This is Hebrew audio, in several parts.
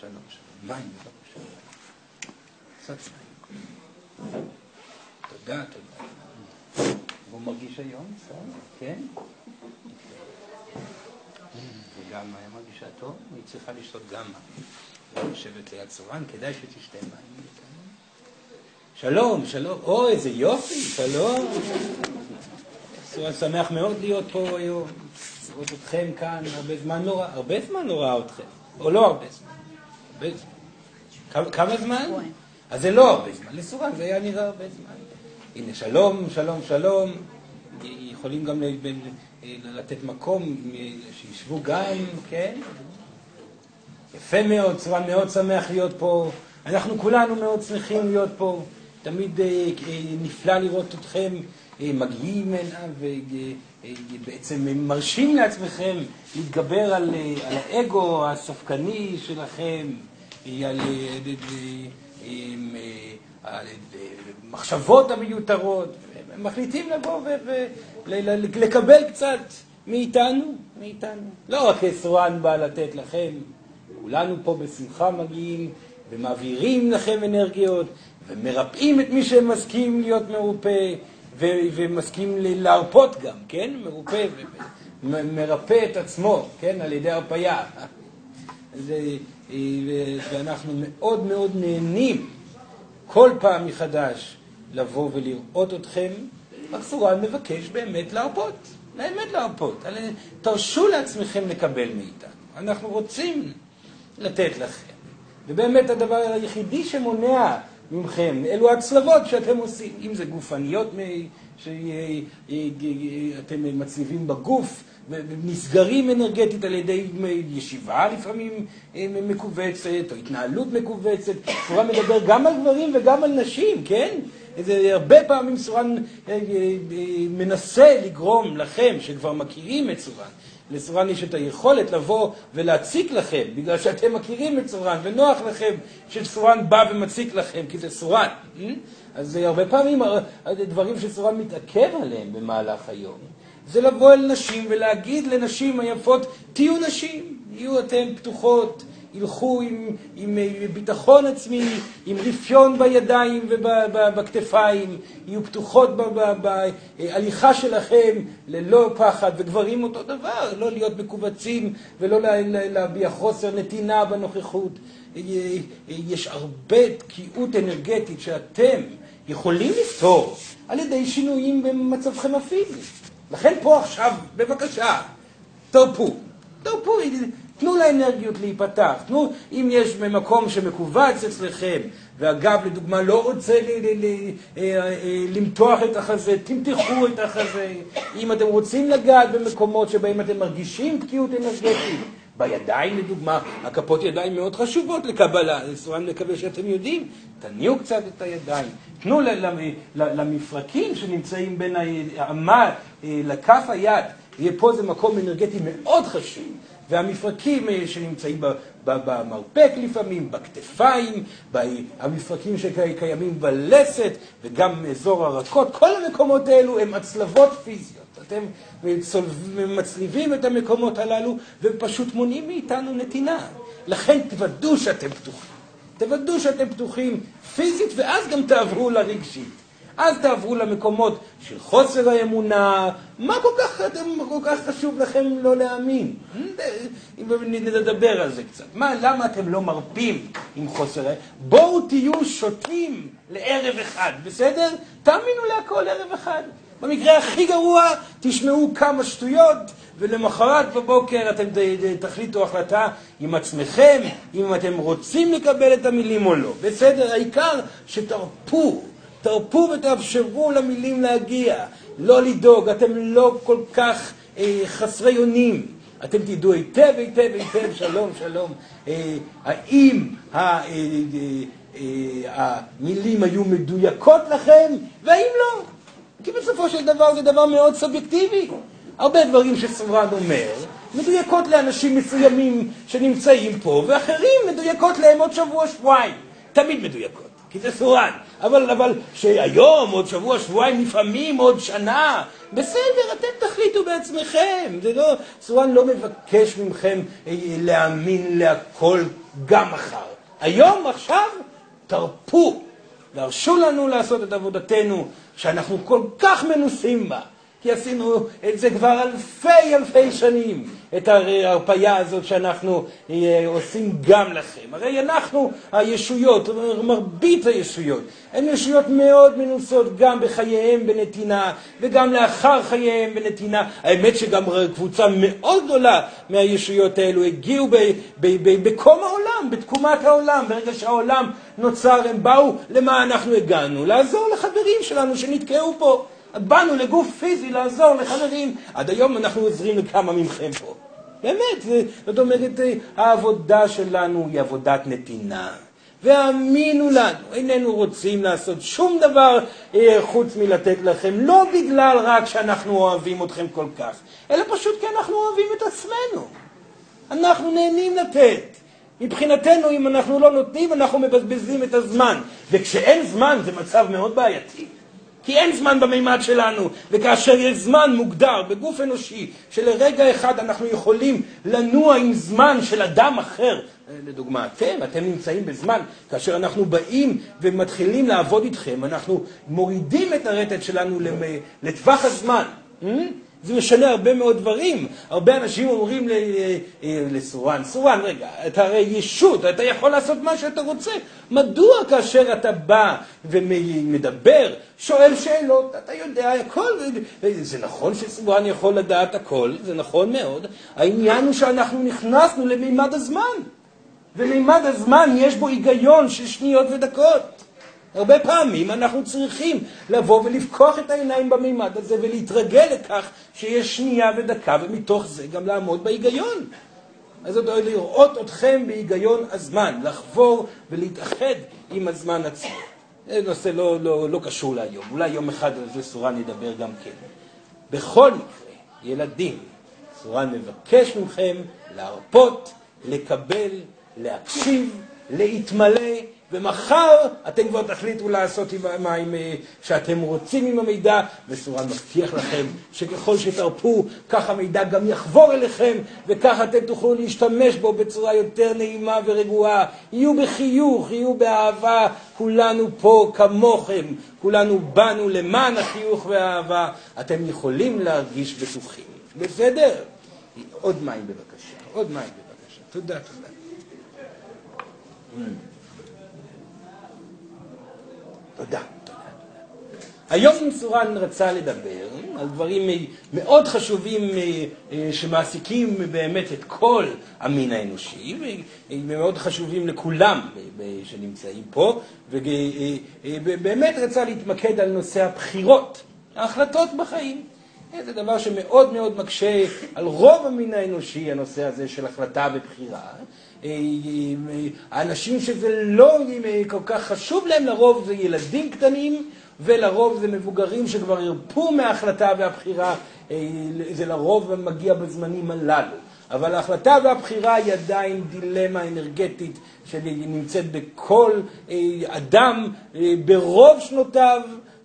שלום, שלום. מים, בבקשה. תודה, תודה. הוא מרגיש היום? כן? וגם היה מרגישה טוב, היא צריכה לשתות גם מים. יושבת ליד צורן, כדאי שתשתה מים. שלום, שלום. או, איזה יופי, שלום. צורן שמח מאוד להיות פה היום. לראות אתכם כאן, הרבה זמן לא הרבה זמן לא ראה אתכם. או לא הרבה זמן. הרבה זמן. כמה, כמה זמן? אז זה לא הרבה זמן. לסורן זה היה נראה הרבה זמן. הנה, שלום, שלום, שלום. יכולים גם לתת מקום שישבו גם, כן? יפה מאוד, צורן מאוד שמח להיות פה. אנחנו כולנו מאוד שמחים להיות פה. תמיד נפלא לראות אתכם מגיעים הנה ובעצם מרשים לעצמכם להתגבר על, על האגו הספקני שלכם, על, המחשבות המיותרות, מחליטים לבוא ולקבל קצת מאיתנו, מאיתנו. לא רק סרואן בא לתת לכם, כולנו פה בשמחה מגיעים ומעבירים לכם אנרגיות ומרפאים את מי שמסכים להיות מרופא ומסכים להרפות גם, כן? מרופא ומרפא את עצמו, כן? על ידי הרפאיה. ואנחנו מאוד מאוד נהנים כל פעם מחדש לבוא ולראות אתכם. אסורן מבקש באמת להרפות, באמת להרפות. תרשו לעצמכם לקבל מאיתנו. אנחנו רוצים לתת לכם. ובאמת הדבר היחידי שמונע ממכם, אלו הצלבות שאתם עושים, אם זה גופניות שאתם מצליבים בגוף, נסגרים אנרגטית על ידי ישיבה לפעמים מכווצת, או התנהלות מכווצת. סורן מדבר גם על גברים וגם על נשים, כן? זה הרבה פעמים סורן מנסה לגרום לכם, שכבר מכירים את סורן, לסורן יש את היכולת לבוא ולהציק לכם, בגלל שאתם מכירים את סורן, ונוח לכם שסורן בא ומציק לכם, כי זה סורן. אז הרבה פעמים דברים שסורן מתעכב עליהם במהלך היום. זה לבוא אל נשים ולהגיד לנשים היפות, תהיו נשים, יהיו אתן פתוחות, ילכו עם, עם ביטחון עצמי, עם רפיון בידיים ובכתפיים, יהיו פתוחות בהליכה שלכם ללא פחד, וגברים אותו דבר, לא להיות מקובצים ולא להביע חוסר נתינה בנוכחות. יש הרבה תקיעות אנרגטית שאתם יכולים לפתור על ידי שינויים במצבכם הפיזי. לכן פה עכשיו, בבקשה, תרפו, תרפו, תנו לאנרגיות להיפתח, תנו, אם יש מקום שמכווץ אצלכם, והגב לדוגמה לא רוצה למתוח את החזה, תמתחו את החזה. אם אתם רוצים לגעת במקומות שבהם אתם מרגישים תקיעות אנרגטית, בידיים לדוגמה, הכפות ידיים מאוד חשובות לקבלה, סורן מקווה שאתם יודעים, תניעו קצת את הידיים, תנו למפרקים שנמצאים בין האמה לכף היד, פה זה מקום אנרגטי מאוד חשוב. והמפרקים שנמצאים במרפק לפעמים, בכתפיים, המפרקים שקיימים בלסת וגם אזור הרכות, כל המקומות האלו הם הצלבות פיזיות. אתם מצליבים את המקומות הללו ופשוט מונעים מאיתנו נתינה. לכן תוודאו שאתם פתוחים. תוודאו שאתם פתוחים פיזית ואז גם תעברו לרגשית. אז תעברו למקומות של חוסר האמונה, מה כל כך, כל כך חשוב לכם לא להאמין? נדבר על זה קצת. מה, למה אתם לא מרפים עם חוסר האמונה? בואו תהיו שותים לערב אחד, בסדר? תאמינו להכל ערב אחד. במקרה הכי גרוע, תשמעו כמה שטויות, ולמחרת בבוקר אתם תחליטו החלטה עם עצמכם, אם אתם רוצים לקבל את המילים או לא. בסדר? העיקר שתרפו. תרפו ותאפשרו למילים להגיע, לא לדאוג, אתם לא כל כך אה, חסרי אונים. אתם תדעו היטב, היטב, היטב, שלום, שלום. אה, האם ה, אה, אה, אה, המילים היו מדויקות לכם, והאם לא? כי בסופו של דבר זה דבר מאוד סובייקטיבי. הרבה דברים שסורן אומר, מדויקות לאנשים מסוימים שנמצאים פה, ואחרים מדויקות להם עוד שבוע-שבועיים. תמיד מדויקות. כי זה סורן. אבל, אבל שהיום, עוד שבוע, שבועיים, לפעמים עוד שנה, בסדר, אתם תחליטו בעצמכם. זה לא, סורן לא מבקש מכם אה, להאמין להכל גם מחר. היום, עכשיו, תרפו. והרשו לנו לעשות את עבודתנו, שאנחנו כל כך מנוסים בה. כי עשינו את זה כבר אלפי אלפי שנים, את ההרפאיה הזאת שאנחנו אה, עושים גם לכם. הרי אנחנו, הישויות, מרבית הישויות, הן ישויות מאוד מנוסות גם בחייהם בנתינה וגם לאחר חייהם בנתינה. האמת שגם קבוצה מאוד גדולה מהישויות האלו הגיעו בקום העולם, בתקומת העולם. ברגע שהעולם נוצר הם באו, למה אנחנו הגענו? לעזור לחברים שלנו שנתקעו פה. באנו לגוף פיזי לעזור לחברים. עד היום אנחנו עוזרים לכמה מכם פה. באמת, זאת אומרת, העבודה שלנו היא עבודת נתינה. והאמינו לנו, איננו רוצים לעשות שום דבר אה, חוץ מלתת לכם, לא בגלל רק שאנחנו אוהבים אתכם כל כך, אלא פשוט כי אנחנו אוהבים את עצמנו. אנחנו נהנים לתת. מבחינתנו, אם אנחנו לא נותנים, אנחנו מבזבזים את הזמן. וכשאין זמן זה מצב מאוד בעייתי. כי אין זמן במימד שלנו, וכאשר יש זמן מוגדר בגוף אנושי, שלרגע אחד אנחנו יכולים לנוע עם זמן של אדם אחר, לדוגמה, אתם, אתם נמצאים בזמן, כאשר אנחנו באים ומתחילים לעבוד איתכם, אנחנו מורידים את הרטט שלנו לטווח הזמן. זה משנה הרבה מאוד דברים. הרבה אנשים אומרים לסורן, סורן, רגע, אתה הרי ישות, אתה יכול לעשות מה שאתה רוצה. מדוע כאשר אתה בא ומדבר, שואל שאלות, אתה יודע הכל, זה נכון שסורן יכול לדעת הכל, זה נכון מאוד. העניין הוא שאנחנו נכנסנו למימד הזמן. ומימד הזמן יש בו היגיון של שניות ודקות. הרבה פעמים אנחנו צריכים לבוא ולפקוח את העיניים במימד הזה ולהתרגל לכך שיש שנייה ודקה, ומתוך זה גם לעמוד בהיגיון. אז זאת אומרת, לראות אתכם בהיגיון הזמן, לחבור ולהתאחד עם הזמן עצמו. זה נושא לא, לא, לא קשור להיום, אולי יום אחד על זה סורן ידבר גם כן. בכל מקרה, ילדים, סורן מבקש מכם להרפות, לקבל, להקשיב, להתמלא ומחר אתם כבר תחליטו לעשות עם מה אה, שאתם רוצים עם המידע, וסורן מבטיח לכם שככל שתרפו, כך המידע גם יחבור אליכם, וכך אתם תוכלו להשתמש בו בצורה יותר נעימה ורגועה. יהיו בחיוך, יהיו באהבה, כולנו פה כמוכם, כולנו באנו למען החיוך והאהבה. אתם יכולים להרגיש בטוחים. בסדר? עוד מים בבקשה, עוד מים בבקשה. תודה, תודה. Mm. תודה. היום סורן רצה לדבר על דברים מאוד חשובים אה, אה, שמעסיקים באמת את כל המין האנושי, ומאוד חשובים לכולם אה, שנמצאים פה, ובאמת רצה להתמקד על נושא הבחירות, ההחלטות בחיים. זה דבר שמאוד מאוד מקשה על רוב המין האנושי, הנושא הזה של החלטה ובחירה. האנשים שזה לא כל כך חשוב להם, לרוב זה ילדים קטנים, ולרוב זה מבוגרים שכבר הרפו מההחלטה והבחירה, זה לרוב מגיע בזמנים הללו. אבל ההחלטה והבחירה היא עדיין דילמה אנרגטית שנמצאת בכל אדם ברוב שנותיו.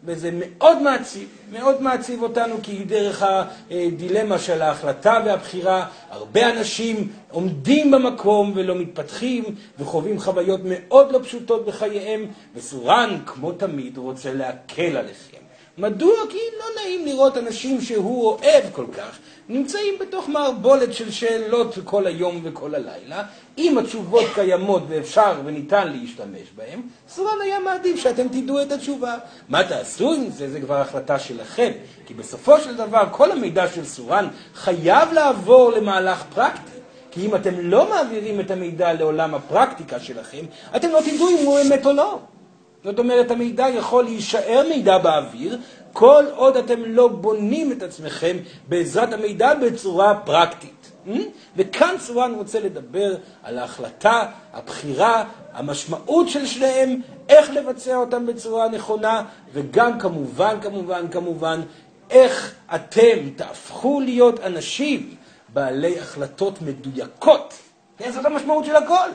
וזה מאוד מעציב, מאוד מעציב אותנו, כי דרך הדילמה של ההחלטה והבחירה, הרבה אנשים עומדים במקום ולא מתפתחים, וחווים חוויות מאוד לא פשוטות בחייהם, וסורן, כמו תמיד, רוצה להקל עליכם. מדוע? כי לא נעים לראות אנשים שהוא אוהב כל כך, נמצאים בתוך מערבולת של שאלות כל היום וכל הלילה. אם התשובות קיימות ואפשר וניתן להשתמש בהן, סורן היה מעדיף שאתם תדעו את התשובה. מה תעשו עם זה? זה כבר החלטה שלכם. כי בסופו של דבר כל המידע של סורן חייב לעבור למהלך פרקטי. כי אם אתם לא מעבירים את המידע לעולם הפרקטיקה שלכם, אתם לא תדעו אם הוא אמת או לא. זאת אומרת, המידע יכול להישאר מידע באוויר, כל עוד אתם לא בונים את עצמכם בעזרת המידע בצורה פרקטית. Hmm? וכאן סורן רוצה לדבר על ההחלטה, הבחירה, המשמעות של שניהם, איך לבצע אותם בצורה נכונה, וגם כמובן, כמובן, כמובן, איך אתם תהפכו להיות אנשים בעלי החלטות מדויקות. זאת המשמעות של הכל.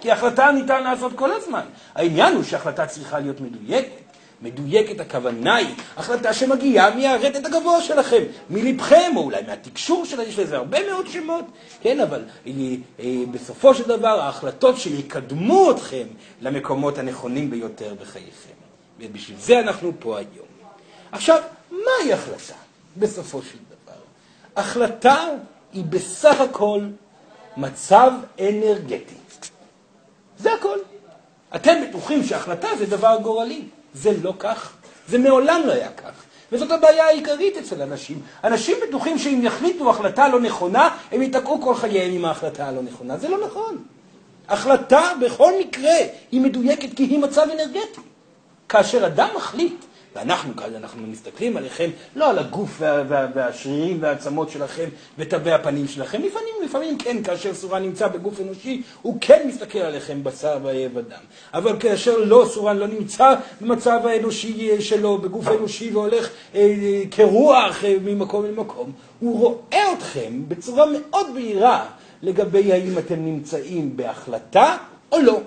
כי החלטה ניתן לעשות כל הזמן. העניין הוא שהחלטה צריכה להיות מדויקת. מדויקת הכוונה היא החלטה שמגיעה מהרטט הגבוה שלכם, מלבכם, או אולי מהתקשור שלה, יש לזה הרבה מאוד שמות, כן, אבל אה, אה, בסופו של דבר ההחלטות שיקדמו אתכם למקומות הנכונים ביותר בחייכם. ובשביל זה אנחנו פה היום. עכשיו, מהי החלטה בסופו של דבר? החלטה היא בסך הכל מצב אנרגטי. זה הכל. אתם בטוחים שהחלטה זה דבר גורלי. זה לא כך. זה מעולם לא היה כך. וזאת הבעיה העיקרית אצל אנשים. אנשים בטוחים שאם יחליטו החלטה לא נכונה, הם ייתקעו כל חייהם עם ההחלטה הלא נכונה. זה לא נכון. החלטה בכל מקרה היא מדויקת כי היא מצב אנרגטי. כאשר אדם מחליט ואנחנו כאן, אנחנו מסתכלים עליכם, לא על הגוף וה, וה, והשרירים והעצמות שלכם ותווי הפנים שלכם. לפעמים, לפעמים כן, כאשר סורן נמצא בגוף אנושי, הוא כן מסתכל עליכם בשר ואייב אדם. אבל כאשר לא, סורן לא נמצא במצב האנושי שלו, בגוף האנושי, והולך אה, כרוח אה, ממקום למקום, הוא רואה אתכם בצורה מאוד בהירה לגבי האם אתם נמצאים בהחלטה או לא.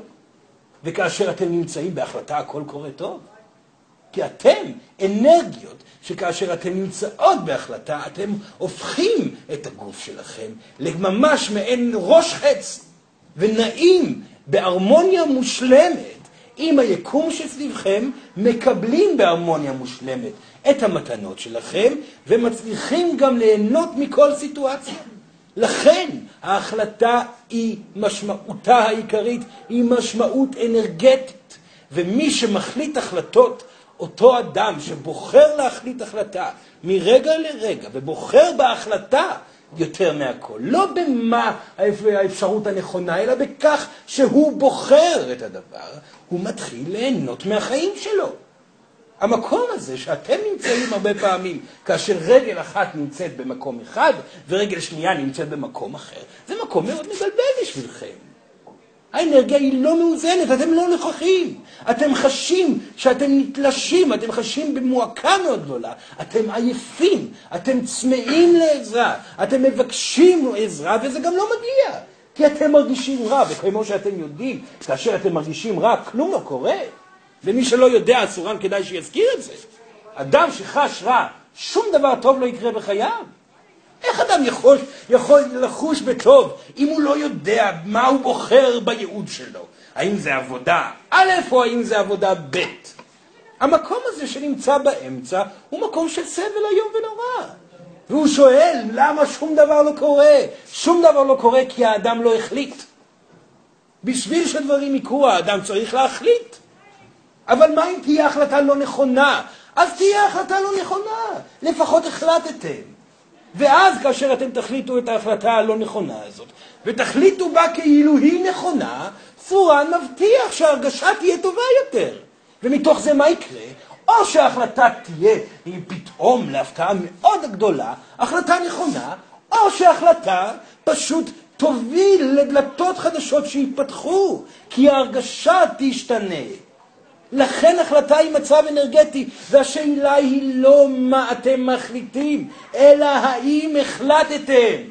וכאשר אתם נמצאים בהחלטה, הכל קורה טוב. כי אתם אנרגיות שכאשר אתן נמצאות בהחלטה, אתם הופכים את הגוף שלכם לממש מעין ראש חץ ונעים בהרמוניה מושלמת עם היקום שסביבכם, מקבלים בהרמוניה מושלמת את המתנות שלכם ומצליחים גם ליהנות מכל סיטואציה. לכן ההחלטה היא משמעותה העיקרית, היא משמעות אנרגטית. ומי שמחליט החלטות אותו אדם שבוחר להחליט החלטה מרגע לרגע ובוחר בהחלטה יותר מהכל, לא במה האפשרות הנכונה, אלא בכך שהוא בוחר את הדבר, הוא מתחיל ליהנות מהחיים שלו. המקום הזה שאתם נמצאים הרבה פעמים, כאשר רגל אחת נמצאת במקום אחד ורגל שנייה נמצאת במקום אחר, זה מקום מאוד מבלבל בשבילכם. האנרגיה היא לא מאוזנת, אתם לא נוכחים. אתם חשים שאתם נתלשים, אתם חשים במועקה מאוד גדולה. אתם עייפים, אתם צמאים לעזרה, אתם מבקשים עזרה וזה גם לא מגיע. כי אתם מרגישים רע, וכמו שאתם יודעים, כאשר אתם מרגישים רע, כלום לא קורה. ומי שלא יודע, סורן כדאי שיזכיר את זה. אדם שחש רע, שום דבר טוב לא יקרה בחייו. איך אדם יכול, יכול לחוש בטוב אם הוא לא יודע מה הוא בוחר בייעוד שלו? האם זה עבודה א' או האם זה עבודה ב'? המקום הזה שנמצא באמצע הוא מקום של סבל איום ונורא. והוא שואל למה שום דבר לא קורה? שום דבר לא קורה כי האדם לא החליט. בשביל שדברים יקרו האדם צריך להחליט. אבל מה אם תהיה החלטה לא נכונה? אז תהיה החלטה לא נכונה. לפחות החלטתם. ואז כאשר אתם תחליטו את ההחלטה הלא נכונה הזאת, ותחליטו בה כאילו היא נכונה, צורן מבטיח שההרגשה תהיה טובה יותר. ומתוך זה מה יקרה? או שההחלטה תהיה פתאום, להפתעה מאוד גדולה, החלטה נכונה, או שההחלטה פשוט תוביל לדלתות חדשות שיפתחו, כי ההרגשה תשתנה. לכן החלטה היא מצב אנרגטי, והשאלה היא לא מה אתם מחליטים, אלא האם החלטתם.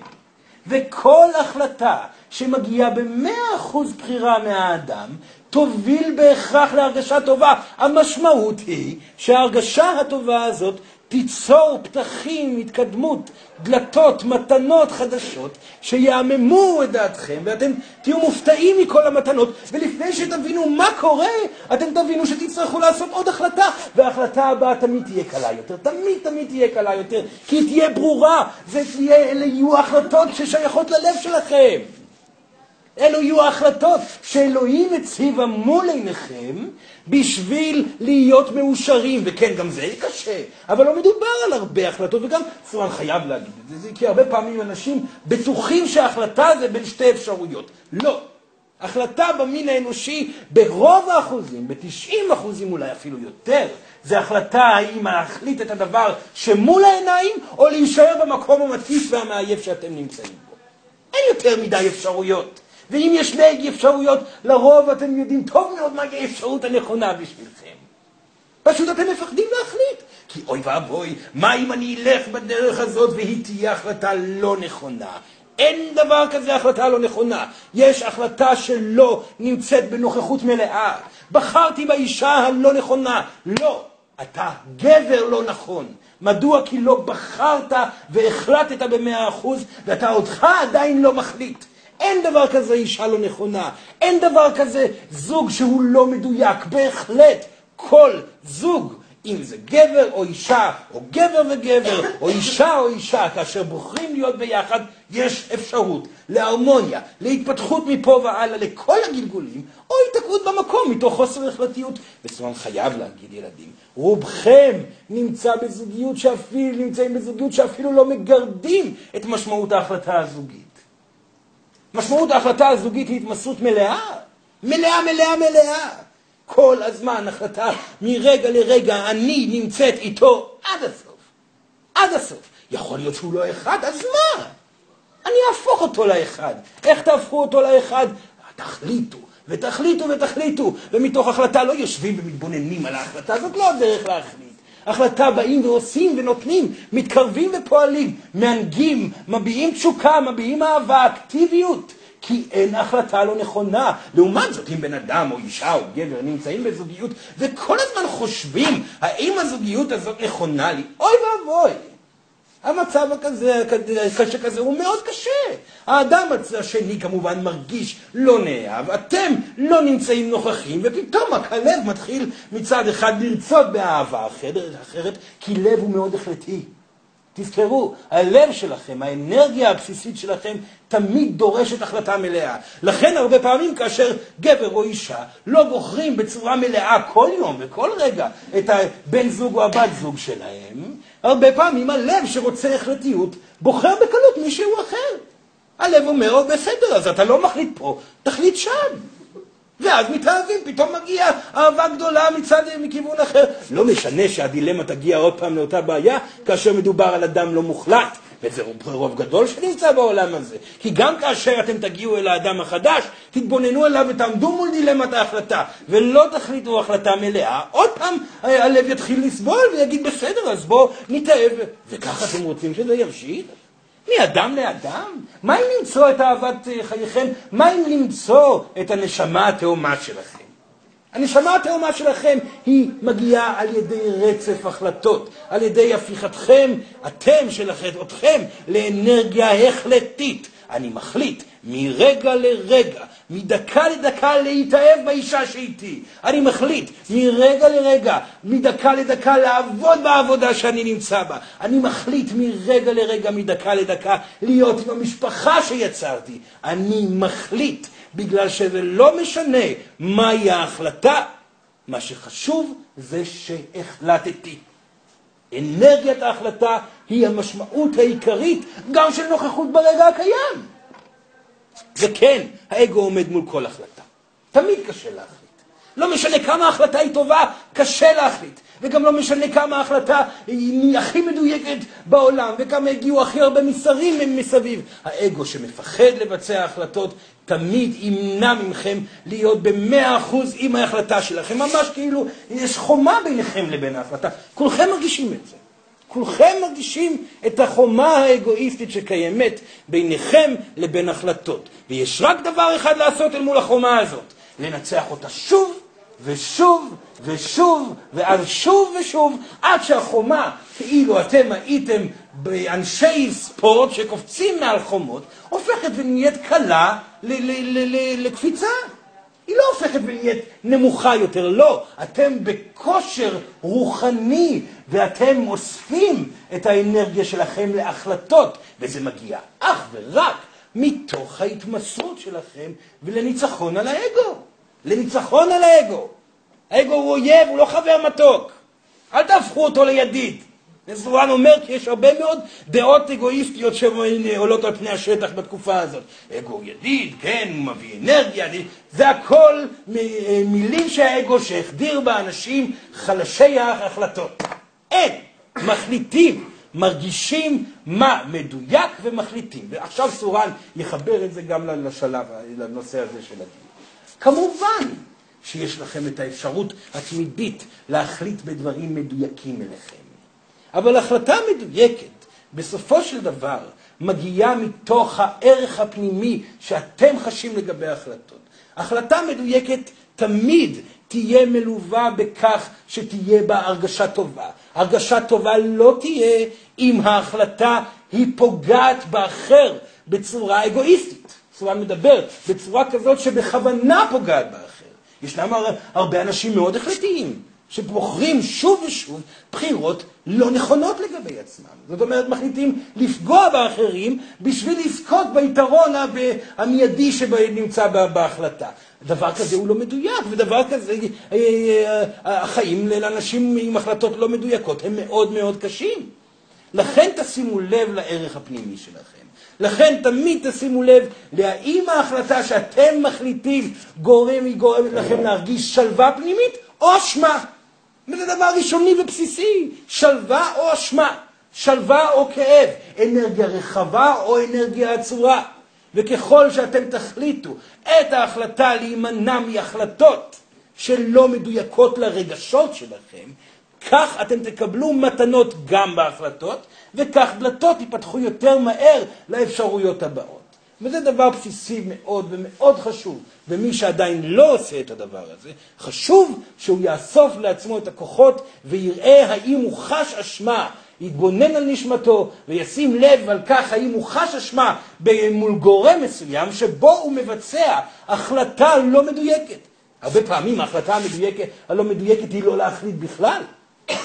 וכל החלטה שמגיעה במאה אחוז בחירה מהאדם, תוביל בהכרח להרגשה טובה. המשמעות היא שההרגשה הטובה הזאת תיצור פתחים, התקדמות, דלתות, מתנות חדשות שיעממו את דעתכם ואתם תהיו מופתעים מכל המתנות ולפני שתבינו מה קורה, אתם תבינו שתצטרכו לעשות עוד החלטה וההחלטה הבאה תמיד תהיה קלה יותר, תמיד תמיד תהיה קלה יותר כי היא תהיה ברורה, ואלה יהיו החלטות ששייכות ללב שלכם. אלו יהיו ההחלטות שאלוהים הציבה מול עיניכם בשביל להיות מאושרים, וכן, גם זה קשה, אבל לא מדובר על הרבה החלטות, וגם סורן חייב להגיד את זה, כי הרבה פעמים אנשים בטוחים שההחלטה זה בין שתי אפשרויות. לא. החלטה במין האנושי ברוב האחוזים, ב-90 אחוזים אולי אפילו יותר, זה החלטה האם להחליט את הדבר שמול העיניים, או להישאר במקום המטיף והמעייף שאתם נמצאים בו. אין יותר מדי אפשרויות. ואם יש שני אפשרויות, לרוב אתם יודעים טוב מאוד מהי האפשרות הנכונה בשבילכם. פשוט אתם מפחדים להחליט. כי אוי ואבוי, מה אם אני אלך בדרך הזאת והיא תהיה החלטה לא נכונה? אין דבר כזה החלטה לא נכונה. יש החלטה שלא נמצאת בנוכחות מלאה. בחרתי באישה הלא נכונה. לא. אתה גבר לא נכון. מדוע? כי לא בחרת והחלטת במאה אחוז ואתה עודך עדיין לא מחליט. אין דבר כזה אישה לא נכונה. אין דבר כזה זוג שהוא לא מדויק. בהחלט, כל זוג אם זה גבר או אישה, או גבר וגבר, או אישה או אישה, כאשר בוחרים להיות ביחד, יש אפשרות להרמוניה, להתפתחות מפה והלאה לכל הגלגולים, או התעקרות במקום מתוך חוסר החלטיות. וסורן חייב להגיד ילדים, רובכם נמצא בזוגיות שאפילו, נמצאים בזוגיות שאפילו לא מגרדים את משמעות ההחלטה הזוגית. משמעות ההחלטה הזוגית היא התמסרות מלאה, מלאה, מלאה, מלאה. כל הזמן החלטה מרגע לרגע, אני נמצאת איתו עד הסוף. עד הסוף. יכול להיות שהוא לא אחד, אז מה? אני אהפוך אותו לאחד. איך תהפכו אותו לאחד? תחליטו, ותחליטו ותחליטו, ומתוך החלטה לא יושבים ומתבוננים על ההחלטה, זאת לא הדרך להחליט. החלטה באים ועושים ונותנים, מתקרבים ופועלים, מהנגים, מביעים תשוקה, מביעים אהבה, אקטיביות. כי אין החלטה לא נכונה. לעומת זאת, אם בן אדם או אישה או גבר נמצאים בזוגיות וכל הזמן חושבים האם הזוגיות הזאת נכונה לי, אוי ואבוי. המצב הכזה, הקשה כזה הוא מאוד קשה. האדם השני כמובן מרגיש לא נאהב, אתם לא נמצאים נוכחים, ופתאום הלב מתחיל מצד אחד לרצות באהבה אחרת, אחרת כי לב הוא מאוד החלטי. תזכרו, הלב שלכם, האנרגיה הבסיסית שלכם, תמיד דורשת החלטה מלאה. לכן הרבה פעמים כאשר גבר או אישה לא בוחרים בצורה מלאה כל יום וכל רגע את הבן זוג או הבת זוג שלהם, הרבה פעמים הלב שרוצה החלטיות בוחר בקלות מישהו אחר. הלב אומר, בסדר, אז אתה לא מחליט פה, תחליט שם. ואז מתאהבים, פתאום מגיעה אהבה גדולה מצד, מכיוון אחר. לא משנה שהדילמה תגיע עוד פעם לאותה בעיה, כאשר מדובר על אדם לא מוחלט, וזה רוב גדול שנמצא בעולם הזה. כי גם כאשר אתם תגיעו אל האדם החדש, תתבוננו אליו ותעמדו מול דילמת ההחלטה, ולא תחליטו החלטה מלאה, עוד פעם אה, הלב יתחיל לסבול ויגיד בסדר, אז בואו נתאהב. וככה אתם רוצים שזה ימשיך? מאדם לאדם? מה אם למצוא את אהבת אה, חייכם? מה אם למצוא את הנשמה התאומה שלכם? הנשמה התאומה שלכם היא מגיעה על ידי רצף החלטות, על ידי הפיכתכם, אתם שלכם, אתכם, לאנרגיה החלטית. אני מחליט מרגע לרגע, מדקה לדקה להתאהב באישה שאיתי. אני מחליט מרגע לרגע, מדקה לדקה לעבוד בעבודה שאני נמצא בה. אני מחליט מרגע לרגע, מדקה לדקה, להיות עם המשפחה שיצרתי. אני מחליט, בגלל שזה לא משנה מהי ההחלטה, מה שחשוב זה שהחלטתי. אנרגיית ההחלטה היא המשמעות העיקרית גם של נוכחות ברגע הקיים. וכן, האגו עומד מול כל החלטה. תמיד קשה להחליט. לא משנה כמה ההחלטה היא טובה, קשה להחליט. וגם לא משנה כמה ההחלטה היא הכי מדויקת בעולם, וכמה הגיעו הכי הרבה מסרים מסביב. האגו שמפחד לבצע החלטות, תמיד ימנע מכם להיות במאה אחוז עם ההחלטה שלכם. ממש כאילו יש חומה ביניכם לבין ההחלטה. כולכם מרגישים את זה. כולכם מרגישים את החומה האגואיסטית שקיימת ביניכם לבין החלטות. ויש רק דבר אחד לעשות אל מול החומה הזאת, לנצח אותה שוב ושוב ושוב, ואז שוב ושוב, עד שהחומה, כאילו אתם הייתם באנשי ספורט שקופצים מעל חומות, הופכת ונהיית קלה לקפיצה. היא לא הופכת ונהיית נמוכה יותר, לא. אתם בכושר רוחני, ואתם אוספים את האנרגיה שלכם להחלטות, וזה מגיע אך ורק מתוך ההתמסרות שלכם ולניצחון על האגו. לניצחון על האגו. האגו הוא אויב, הוא לא חבר מתוק. אל תהפכו אותו לידיד. וזורן אומר כי יש הרבה מאוד דעות אגואיסטיות שעולות על פני השטח בתקופה הזאת. אגו ידיד, כן, הוא מביא אנרגיה, זה הכל מילים שהאגו שהחדיר באנשים חלשי ההחלטות. אין, מחליטים, מרגישים מה מדויק ומחליטים. ועכשיו סורן יחבר את זה גם לשלב, לנושא הזה של הדיון. כמובן שיש לכם את האפשרות התמידית להחליט בדברים מדויקים אליכם. אבל החלטה מדויקת, בסופו של דבר, מגיעה מתוך הערך הפנימי שאתם חשים לגבי ההחלטות. החלטה מדויקת תמיד תהיה מלווה בכך שתהיה בה הרגשה טובה. הרגשה טובה לא תהיה אם ההחלטה היא פוגעת באחר בצורה אגואיסטית. צורה מדבר, בצורה כזאת שבכוונה פוגעת באחר. ישנם הרבה אנשים מאוד החלטיים, שבוחרים שוב ושוב בחירות לא נכונות לגבי עצמם. זאת אומרת, מחליטים לפגוע באחרים בשביל לזכות ביתרון המיידי שנמצא בהחלטה. דבר כזה הוא לא מדויק, ודבר כזה, אה, אה, החיים לאנשים עם החלטות לא מדויקות הם מאוד מאוד קשים. לכן תשימו לב לערך הפנימי שלכם. לכן תמיד תשימו לב להאם ההחלטה שאתם מחליטים גורם, היא גורמת לכם להרגיש שלווה פנימית או אשמה. וזה דבר ראשוני ובסיסי, שלווה או אשמה, שלווה או כאב, אנרגיה רחבה או אנרגיה עצורה. וככל שאתם תחליטו את ההחלטה להימנע מהחלטות שלא מדויקות לרגשות שלכם, כך אתם תקבלו מתנות גם בהחלטות, וכך דלתות ייפתחו יותר מהר לאפשרויות הבאות. וזה דבר בסיסי מאוד ומאוד חשוב, ומי שעדיין לא עושה את הדבר הזה, חשוב שהוא יאסוף לעצמו את הכוחות ויראה האם הוא חש אשמה, יתבונן על נשמתו וישים לב על כך האם הוא חש אשמה מול גורם מסוים שבו הוא מבצע החלטה לא מדויקת. הרבה פעמים ההחלטה המדויקת, הלא מדויקת היא לא להחליט בכלל.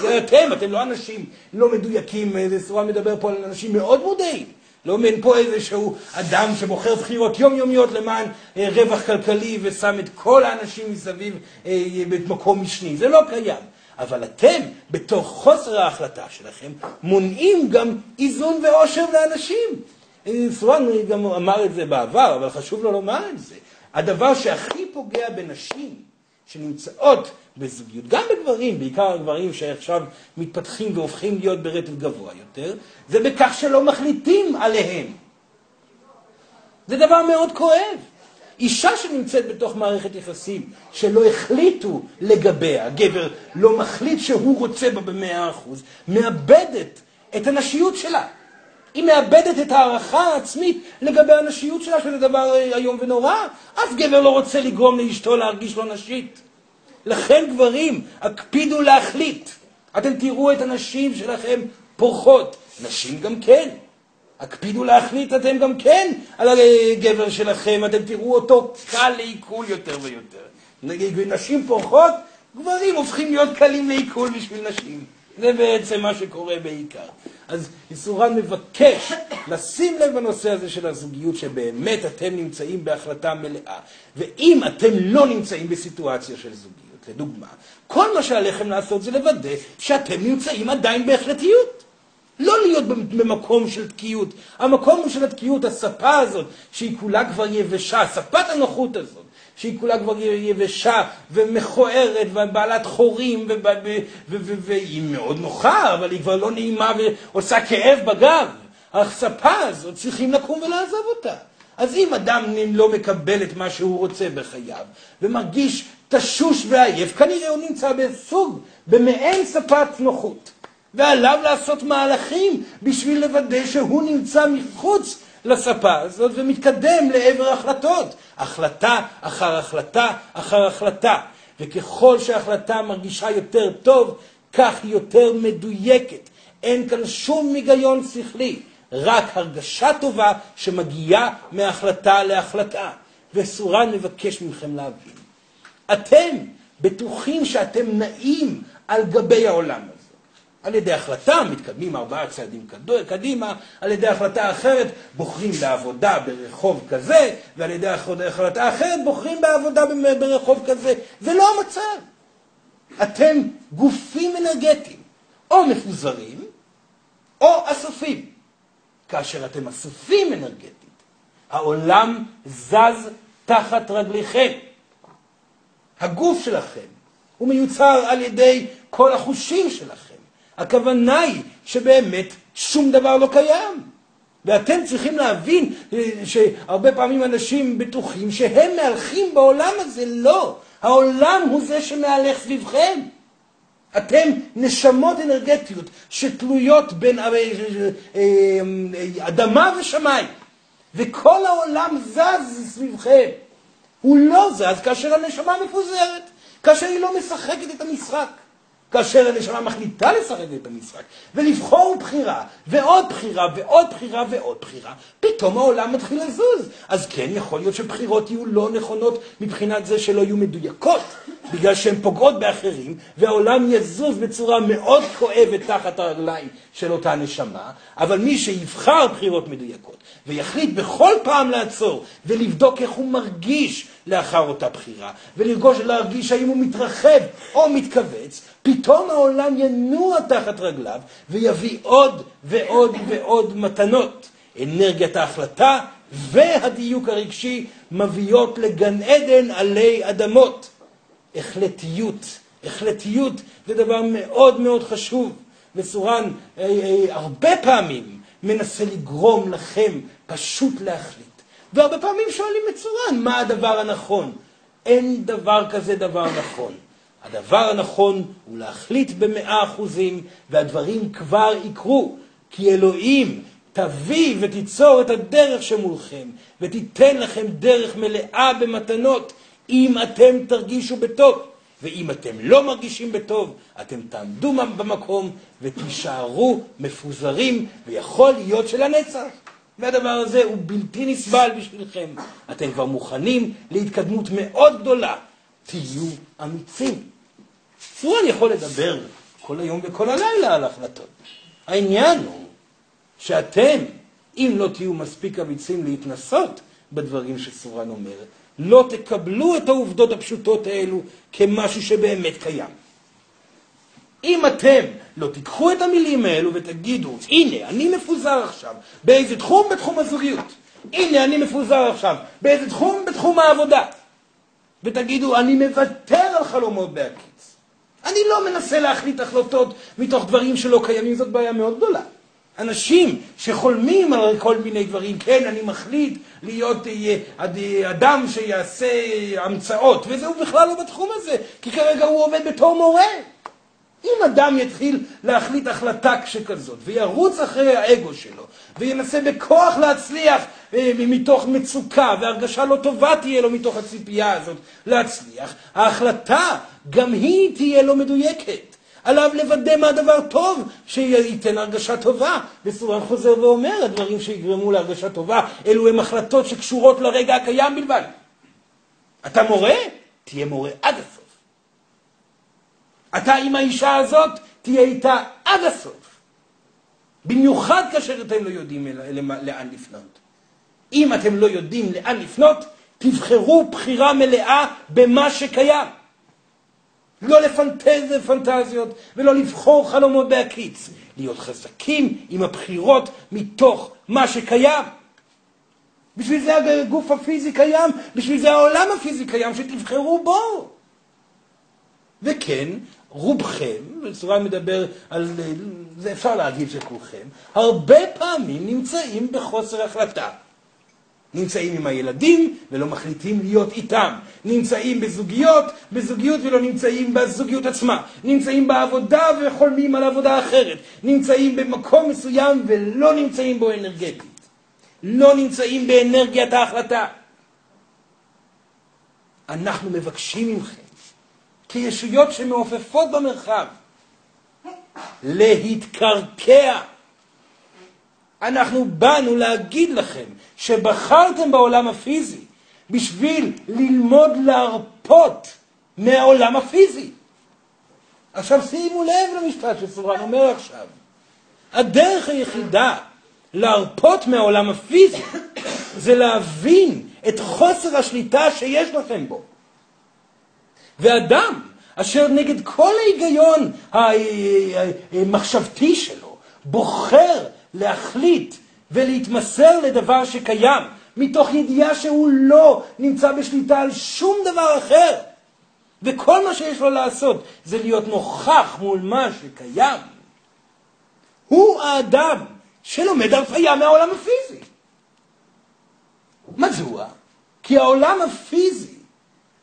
זה אתם, אתם לא אנשים לא מדויקים, איזה סורה מדבר פה על אנשים מאוד מודעים. לא מעין פה איזשהו אדם שבוחר בחירות יומיומיות למען אה, רווח כלכלי ושם את כל האנשים מסביב אה, במקום משני. זה לא קיים. אבל אתם, בתוך חוסר ההחלטה שלכם, מונעים גם איזון ואושר לאנשים. אה, סורן גם אמר את זה בעבר, אבל חשוב לו לומר את זה. הדבר שהכי פוגע בנשים שנמצאות בזוגיות, גם בגברים, בעיקר הגברים שעכשיו מתפתחים והופכים להיות ברטב גבוה יותר, זה בכך שלא מחליטים עליהם. זה דבר מאוד כואב. אישה שנמצאת בתוך מערכת יחסים שלא החליטו לגביה, גבר לא מחליט שהוא רוצה בה במאה אחוז, מאבדת את הנשיות שלה. היא מאבדת את ההערכה העצמית לגבי הנשיות שלה, שזה דבר איום ונורא. אף גבר לא רוצה לגרום לאשתו להרגיש לא נשית. לכן גברים, הקפידו להחליט. אתם תראו את הנשים שלכם פורחות. נשים גם כן. הקפידו להחליט אתם גם כן על הגבר שלכם, אתם תראו אותו קל לעיכול יותר ויותר. נשים פורחות, גברים הופכים להיות קלים לעיכול בשביל נשים. זה בעצם מה שקורה בעיקר. אז איסורן מבקש לשים לב בנושא הזה של הזוגיות, שבאמת אתם נמצאים בהחלטה מלאה. ואם אתם לא נמצאים בסיטואציה של זוגיות, לדוגמה, כל מה שעליכם לעשות זה לוודא שאתם נמצאים עדיין בהחלטיות. לא להיות במקום של תקיעות. המקום של התקיעות, הספה הזאת, שהיא כולה כבר יבשה, ספת הנוחות הזאת, שהיא כולה כבר יבשה ומכוערת ובעלת חורים והיא מאוד נוחה, אבל היא כבר לא נעימה ועושה כאב בגב. הספה הזאת, צריכים לקום ולעזוב אותה. אז אם אדם לא מקבל את מה שהוא רוצה בחייו ומרגיש תשוש ועייף, כנראה הוא נמצא בסוג, במעין ספת נוחות. ועליו לעשות מהלכים בשביל לוודא שהוא נמצא מחוץ לספה הזאת ומתקדם לעבר החלטות. החלטה אחר החלטה אחר החלטה. וככל שההחלטה מרגישה יותר טוב, כך היא יותר מדויקת. אין כאן שום היגיון שכלי, רק הרגשה טובה שמגיעה מהחלטה להחלטה. וסורן מבקש מכם להבין. אתם בטוחים שאתם נעים על גבי העולם הזה. על ידי החלטה מתקדמים ארבעה צעדים קדימה, על ידי החלטה אחרת בוחרים בעבודה ברחוב כזה, ועל ידי החלטה אחרת בוחרים בעבודה ברחוב כזה. זה לא המצב. אתם גופים אנרגטיים, או מפוזרים, או אסופים. כאשר אתם אסופים אנרגטית, העולם זז תחת רגליכם. הגוף שלכם הוא מיוצר על ידי כל החושים שלכם. הכוונה היא שבאמת שום דבר לא קיים. ואתם צריכים להבין אה, שהרבה פעמים אנשים בטוחים שהם מהלכים בעולם הזה. לא. העולם הוא זה שמהלך סביבכם. אתם נשמות אנרגטיות שתלויות בין אה, אה, אדמה ושמיים, וכל העולם זז סביבכם. הוא לא זז כאשר הנשמה מפוזרת, כאשר היא לא משחקת את המשחק. כאשר הנשמה מחליטה לשחק את המשחק, ולבחור בחירה, ועוד בחירה, ועוד בחירה, ועוד בחירה, פתאום העולם מתחיל לזוז. אז כן, יכול להיות שבחירות יהיו לא נכונות מבחינת זה שלא יהיו מדויקות, בגלל שהן פוגעות באחרים, והעולם יזוז בצורה מאוד כואבת תחת הרגליים של אותה נשמה, אבל מי שיבחר בחירות מדויקות, ויחליט בכל פעם לעצור, ולבדוק איך הוא מרגיש לאחר אותה בחירה, ולהרגיש האם הוא מתרחב או מתכווץ, פתאום העולם ינוע תחת רגליו ויביא עוד ועוד ועוד מתנות. אנרגיית ההחלטה והדיוק הרגשי מביאות לגן עדן עלי אדמות. החלטיות, החלטיות זה דבר מאוד מאוד חשוב. וסורן אה, אה, הרבה פעמים מנסה לגרום לכם פשוט להחליט. והרבה פעמים שואלים את סורן, מה הדבר הנכון? אין דבר כזה דבר נכון. הדבר הנכון הוא להחליט במאה אחוזים, והדברים כבר יקרו, כי אלוהים תביא ותיצור את הדרך שמולכם, ותיתן לכם דרך מלאה במתנות, אם אתם תרגישו בטוב. ואם אתם לא מרגישים בטוב, אתם תעמדו במקום ותישארו מפוזרים, ויכול להיות שלנצח. והדבר הזה הוא בלתי נסבל בשבילכם. אתם כבר מוכנים להתקדמות מאוד גדולה. תהיו אמיצים. סורן יכול לדבר כל היום וכל הלילה על החלטות. העניין הוא שאתם, אם לא תהיו מספיק אמיצים להתנסות בדברים שסורן אומר, לא תקבלו את העובדות הפשוטות האלו כמשהו שבאמת קיים. אם אתם לא תיקחו את המילים האלו ותגידו, הנה, אני מפוזר עכשיו, באיזה תחום? בתחום הזוגיות. הנה, אני מפוזר עכשיו, באיזה תחום? בתחום העבודה. ותגידו, אני מוותר על חלומות בהקיץ. אני לא מנסה להחליט החלטות מתוך דברים שלא קיימים, זאת בעיה מאוד גדולה. אנשים שחולמים על כל מיני דברים, כן, אני מחליט להיות אה, אה, אדם שיעשה המצאות, וזהו בכלל לא בתחום הזה, כי כרגע הוא עובד בתור מורה. אם אדם יתחיל להחליט החלטה שכזאת, וירוץ אחרי האגו שלו, וינסה בכוח להצליח אה, מתוך מצוקה, והרגשה לא טובה תהיה לו מתוך הציפייה הזאת להצליח, ההחלטה גם היא תהיה לא מדויקת. עליו לוודא מה הדבר טוב שייתן הרגשה טובה. וסורן חוזר ואומר, הדברים שיגרמו להרגשה טובה, אלו הם החלטות שקשורות לרגע הקיים בלבד. אתה מורה? תהיה מורה עד הסוף. אתה עם האישה הזאת, תהיה איתה עד הסוף. במיוחד כאשר אתם לא יודעים לאן לפנות. אם אתם לא יודעים לאן לפנות, תבחרו בחירה מלאה במה שקיים. לא לפנטז פנטזיות ולא לבחור חלומות בהקיץ. להיות חזקים עם הבחירות מתוך מה שקיים. בשביל זה הגוף הפיזי קיים, בשביל זה העולם הפיזי קיים, שתבחרו בו. וכן, רובכם, בצורה מדבר על, זה אפשר להגיד שכולכם, הרבה פעמים נמצאים בחוסר החלטה. נמצאים עם הילדים ולא מחליטים להיות איתם. נמצאים בזוגיות, בזוגיות ולא נמצאים בזוגיות עצמה. נמצאים בעבודה וחולמים על עבודה אחרת. נמצאים במקום מסוים ולא נמצאים בו אנרגטית. לא נמצאים באנרגיית ההחלטה. אנחנו מבקשים מכם כישויות שמעופפות במרחב, להתקרקע. אנחנו באנו להגיד לכם שבחרתם בעולם הפיזי בשביל ללמוד להרפות מהעולם הפיזי. עכשיו שימו לב למשפט שסורן אומר עכשיו. הדרך היחידה להרפות מהעולם הפיזי זה להבין את חוסר השליטה שיש לכם בו. ואדם אשר נגד כל ההיגיון המחשבתי שלו בוחר להחליט ולהתמסר לדבר שקיים, מתוך ידיעה שהוא לא נמצא בשליטה על שום דבר אחר. וכל מה שיש לו לעשות זה להיות נוכח מול מה שקיים. הוא האדם שלומד הרפאיה מהעולם הפיזי. מדוע? כי העולם הפיזי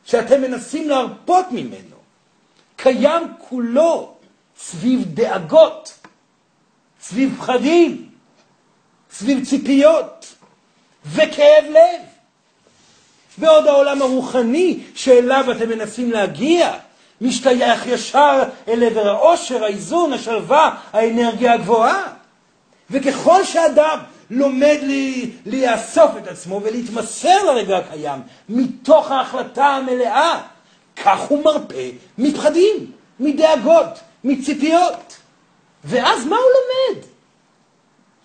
שאתם מנסים להרפות ממנו, קיים כולו סביב דאגות, סביב פחדים, סביב ציפיות וכאב לב. בעוד העולם הרוחני שאליו אתם מנסים להגיע, משתייך ישר אל עבר העושר, האיזון, השלווה, האנרגיה הגבוהה. וככל שאדם לומד לי, לאסוף את עצמו ולהתמסר לרגע הקיים מתוך ההחלטה המלאה, כך הוא מרפא מפחדים, מדאגות, מציפיות. ואז מה הוא לומד?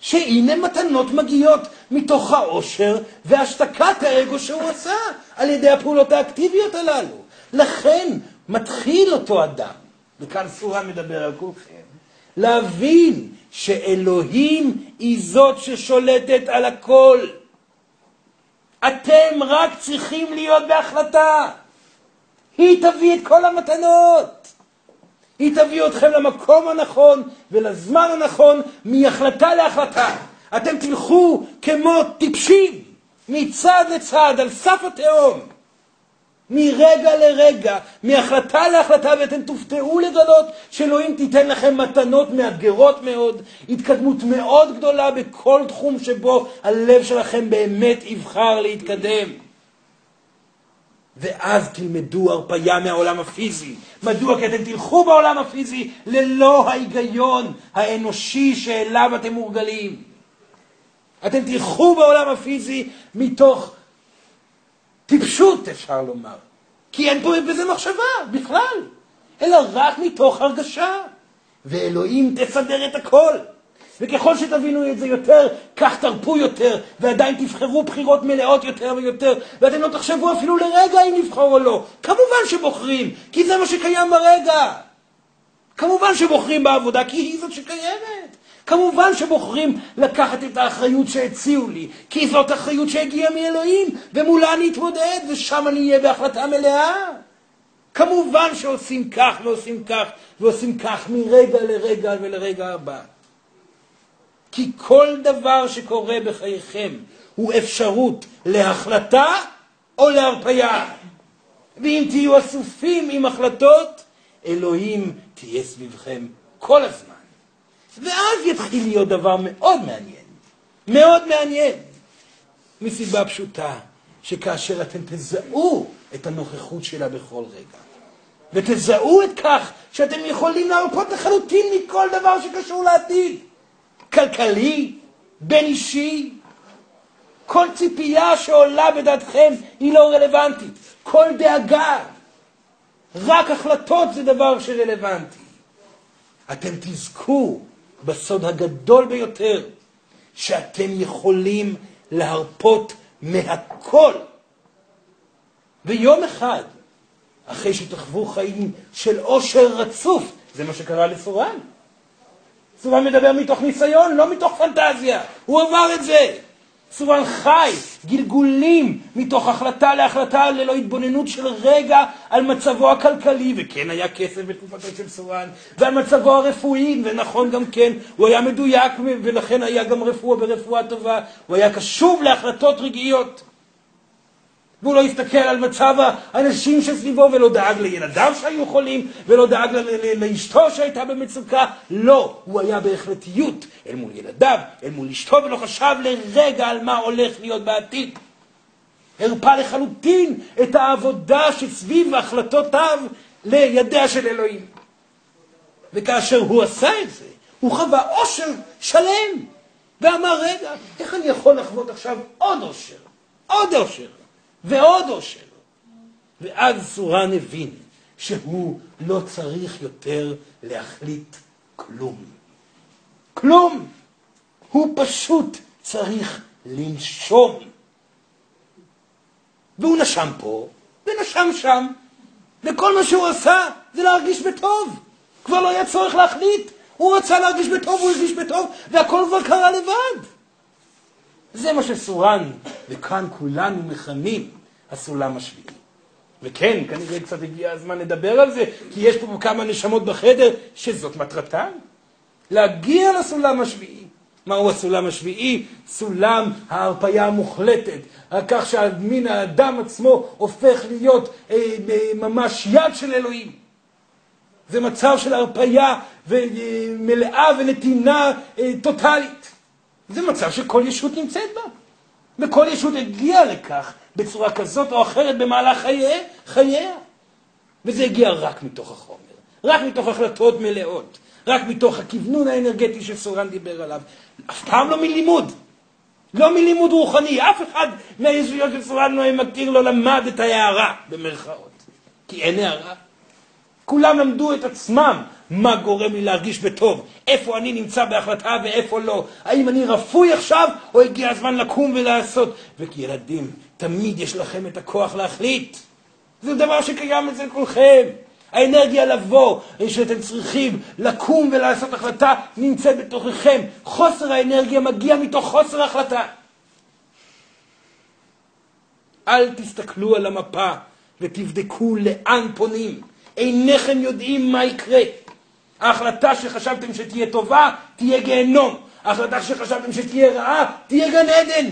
שהנה מתנות מגיעות מתוך העושר והשתקת האגו שהוא עשה על ידי הפעולות האקטיביות הללו. לכן מתחיל אותו אדם, וכאן סורה מדבר על כולכם, להבין שאלוהים היא זאת ששולטת על הכל. אתם רק צריכים להיות בהחלטה. היא תביא את כל המתנות. היא תביא אתכם למקום הנכון ולזמן הנכון, מהחלטה להחלטה. אתם תלכו כמו טיפשים, מצד לצד, על סף התהום. מרגע לרגע, מהחלטה להחלטה, ואתם תופתעו לגלות שאלוהים תיתן לכם מתנות מאתגרות מאוד, התקדמות מאוד גדולה בכל תחום שבו הלב שלכם באמת יבחר להתקדם. ואז תלמדו הרפאיה מהעולם הפיזי. מדוע? כי אתם תלכו בעולם הפיזי ללא ההיגיון האנושי שאליו אתם מורגלים. אתם תלכו בעולם הפיזי מתוך טיפשות, אפשר לומר. כי אין פה בזה מחשבה בכלל, אלא רק מתוך הרגשה. ואלוהים תסדר את הכל. וככל שתבינו את זה יותר, כך תרפו יותר, ועדיין תבחרו בחירות מלאות יותר ויותר, ואתם לא תחשבו אפילו לרגע אם לבחור או לא. כמובן שבוחרים, כי זה מה שקיים ברגע. כמובן שבוחרים בעבודה, כי היא זאת שקיימת. כמובן שבוחרים לקחת את האחריות שהציעו לי, כי זאת אחריות שהגיעה מאלוהים, ומולה אני אתמודד, ושם אני אהיה בהחלטה מלאה. כמובן שעושים כך ועושים כך ועושים כך מרגע לרגע ולרגע הבא. כי כל דבר שקורה בחייכם הוא אפשרות להחלטה או להרפאיה. ואם תהיו אסופים עם החלטות, אלוהים תהיה סביבכם כל הזמן. ואז יתחיל להיות דבר מאוד מעניין, מאוד מעניין, מסיבה פשוטה, שכאשר אתם תזהו את הנוכחות שלה בכל רגע, ותזהו את כך שאתם יכולים להרפות לחלוטין מכל דבר שקשור לעתיד, כלכלי, בין אישי, כל ציפייה שעולה בדעתכם היא לא רלוונטית, כל דאגה, רק החלטות זה דבר שרלוונטי. אתם תזכו בסוד הגדול ביותר, שאתם יכולים להרפות מהכל. ויום אחד, אחרי שתחוו חיים של עושר רצוף, זה מה שקרה לסורן. סורן מדבר מתוך ניסיון, לא מתוך פנטזיה. הוא עבר את זה. צורן חי, גלגולים מתוך החלטה להחלטה ללא התבוננות של רגע על מצבו הכלכלי, וכן היה כסף בתקופתו של צורן, ועל מצבו הרפואי, ונכון גם כן, הוא היה מדויק ולכן היה גם רפואה ברפואה טובה, הוא היה קשוב להחלטות רגעיות. והוא לא הסתכל על מצב האנשים שסביבו ולא דאג לילדיו שהיו חולים ולא דאג לאשתו שהייתה במצוקה. לא, הוא היה בהחלטיות אל מול ילדיו, אל מול אשתו, ולא חשב לרגע על מה הולך להיות בעתיד. הרפא לחלוטין את העבודה שסביב החלטותיו לידיה של אלוהים. וכאשר הוא עשה את זה, הוא חווה עושר שלם, ואמר, רגע, איך אני יכול לחוות עכשיו עוד עושר? עוד עושר. ועוד עושר. ואז סורן הבין שהוא לא צריך יותר להחליט כלום. כלום. הוא פשוט צריך לנשום. והוא נשם פה, ונשם שם, וכל מה שהוא עשה זה להרגיש בטוב. כבר לא היה צורך להחליט. הוא רצה להרגיש בטוב, הוא הרגיש בטוב, והכל כבר קרה לבד. זה מה שסורן, וכאן כולנו מכנים הסולם השביעי. וכן, כנראה קצת הגיע הזמן לדבר על זה, כי יש פה כמה נשמות בחדר שזאת מטרתן. להגיע לסולם השביעי. מהו הסולם השביעי? סולם ההרפאיה המוחלטת, על כך שהמין האדם עצמו הופך להיות אה, אה, ממש יד של אלוהים. זה מצב של הרפייה מלאה ונתינה אה, טוטאלית. זה מצב שכל ישות נמצאת בה. וכל ישות הגיעה לכך בצורה כזאת או אחרת במהלך חייה, חייה. וזה הגיע רק מתוך החומר, רק מתוך החלטות מלאות, רק מתוך הכוונון האנרגטי שסורן דיבר עליו. אף פעם לא מלימוד. לא מלימוד רוחני, אף אחד מהישויות של סורן לא מכיר לא למד את ההערה, במרכאות. כי אין הערה. כולם למדו את עצמם מה גורם לי להרגיש בטוב, איפה אני נמצא בהחלטה ואיפה לא, האם אני רפוי עכשיו או הגיע הזמן לקום ולעשות. וכילדים, תמיד יש לכם את הכוח להחליט. זה דבר שקיים אצל כולכם. האנרגיה לבוא, שאתם צריכים לקום ולעשות החלטה, נמצאת בתוככם. חוסר האנרגיה מגיע מתוך חוסר החלטה. אל תסתכלו על המפה ותבדקו לאן פונים. אינכם יודעים מה יקרה. ההחלטה שחשבתם שתהיה טובה, תהיה גיהנום. ההחלטה שחשבתם שתהיה רעה, תהיה גן עדן.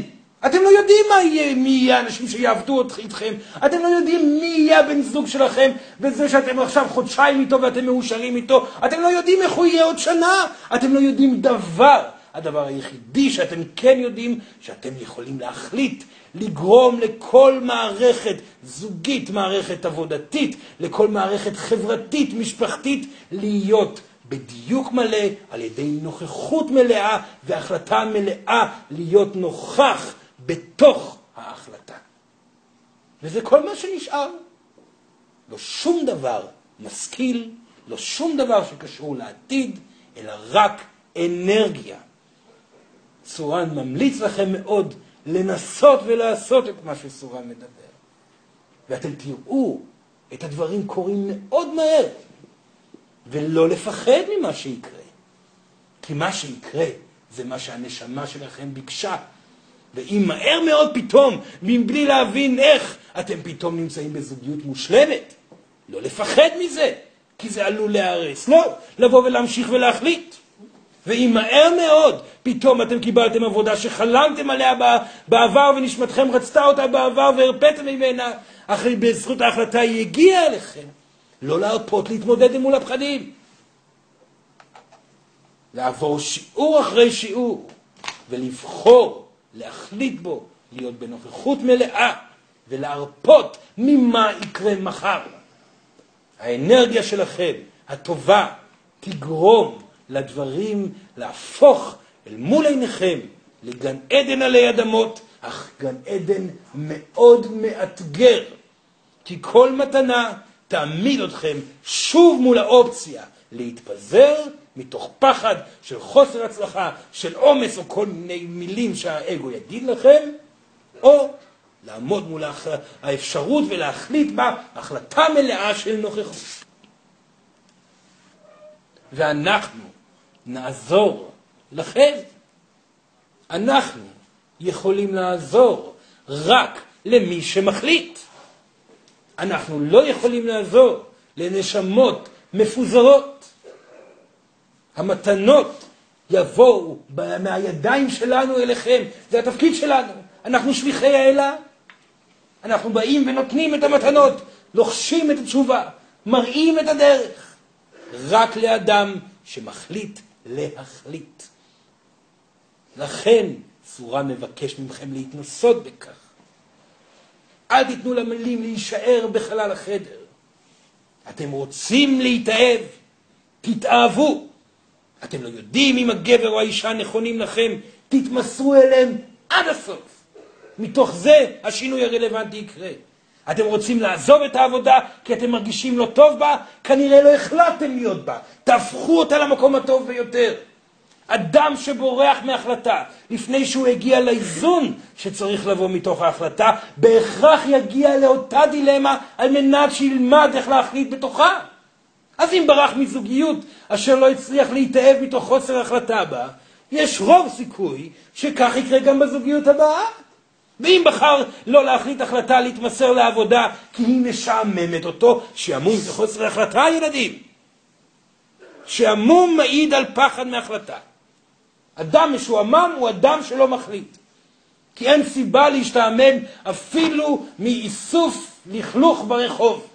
אתם לא יודעים מה יהיה, מי יהיה האנשים שיעבדו איתכם. אתם לא יודעים מי יהיה הבן זוג שלכם, וזה שאתם עכשיו חודשיים איתו ואתם מאושרים איתו. אתם לא יודעים איך הוא יהיה עוד שנה. אתם לא יודעים דבר. הדבר היחידי שאתם כן יודעים, שאתם יכולים להחליט לגרום לכל מערכת זוגית, מערכת עבודתית, לכל מערכת חברתית, משפחתית, להיות בדיוק מלא, על ידי נוכחות מלאה והחלטה מלאה להיות נוכח בתוך ההחלטה. וזה כל מה שנשאר. לא שום דבר משכיל, לא שום דבר שקשור לעתיד, אלא רק אנרגיה. צורן ממליץ לכם מאוד לנסות ולעשות את מה שסורן מדבר. ואתם תראו את הדברים קורים מאוד מהר, ולא לפחד ממה שיקרה. כי מה שיקרה זה מה שהנשמה שלכם ביקשה. ואם מהר מאוד פתאום, מבלי להבין איך, אתם פתאום נמצאים בזוגיות מושלמת, לא לפחד מזה, כי זה עלול להיהרס. לא, לבוא ולהמשיך ולהחליט. ואם מהר מאוד פתאום אתם קיבלתם עבודה שחלמתם עליה בעבר ונשמתכם רצתה אותה בעבר והרפאתם ממנה, אחרי בזכות ההחלטה היא הגיעה אליכם. לא להרפות להתמודד מול הפחדים. לעבור שיעור אחרי שיעור ולבחור, להחליט בו, להיות בנוכחות מלאה ולהרפות ממה יקרה מחר. האנרגיה שלכם, הטובה, תגרום לדברים להפוך אל מול עיניכם לגן עדן עלי אדמות, אך גן עדן מאוד מאתגר. כי כל מתנה תעמיד אתכם שוב מול האופציה להתפזר מתוך פחד של חוסר הצלחה, של עומס או כל מיני מילים שהאגו יגיד לכם, או לעמוד מול האפשרות ולהחליט בה החלטה מלאה של נוכחות. ואנחנו נעזור לכם. אנחנו יכולים לעזור רק למי שמחליט. אנחנו לא יכולים לעזור לנשמות מפוזרות. המתנות יבואו מהידיים שלנו אליכם, זה התפקיד שלנו. אנחנו שליחי האלה, אנחנו באים ונותנים את המתנות, לוחשים את התשובה, מראים את הדרך. רק לאדם שמחליט להחליט. לכן צורה מבקש מכם להתנסות בכך. אל תיתנו למילים להישאר בחלל החדר. אתם רוצים להתאהב, תתאהבו. אתם לא יודעים אם הגבר או האישה נכונים לכם, תתמסרו אליהם עד הסוף. מתוך זה השינוי הרלוונטי יקרה. אתם רוצים לעזוב את העבודה כי אתם מרגישים לא טוב בה? כנראה לא החלטתם להיות בה. תהפכו אותה למקום הטוב ביותר. אדם שבורח מהחלטה לפני שהוא הגיע לאיזון שצריך לבוא מתוך ההחלטה, בהכרח יגיע לאותה דילמה על מנת שילמד איך להחליט בתוכה. אז אם ברח מזוגיות אשר לא הצליח להתאהב מתוך חוסר החלטה בה, יש רוב סיכוי שכך יקרה גם בזוגיות הבאה. ואם בחר לא להחליט החלטה להתמסר לעבודה כי היא משעממת אותו, שעמום זה חוסר החלטה, ילדים. שעמום מעיד על פחד מהחלטה. אדם משועמם הוא אדם שלא מחליט. כי אין סיבה להשתעמם אפילו מאיסוף לכלוך ברחוב.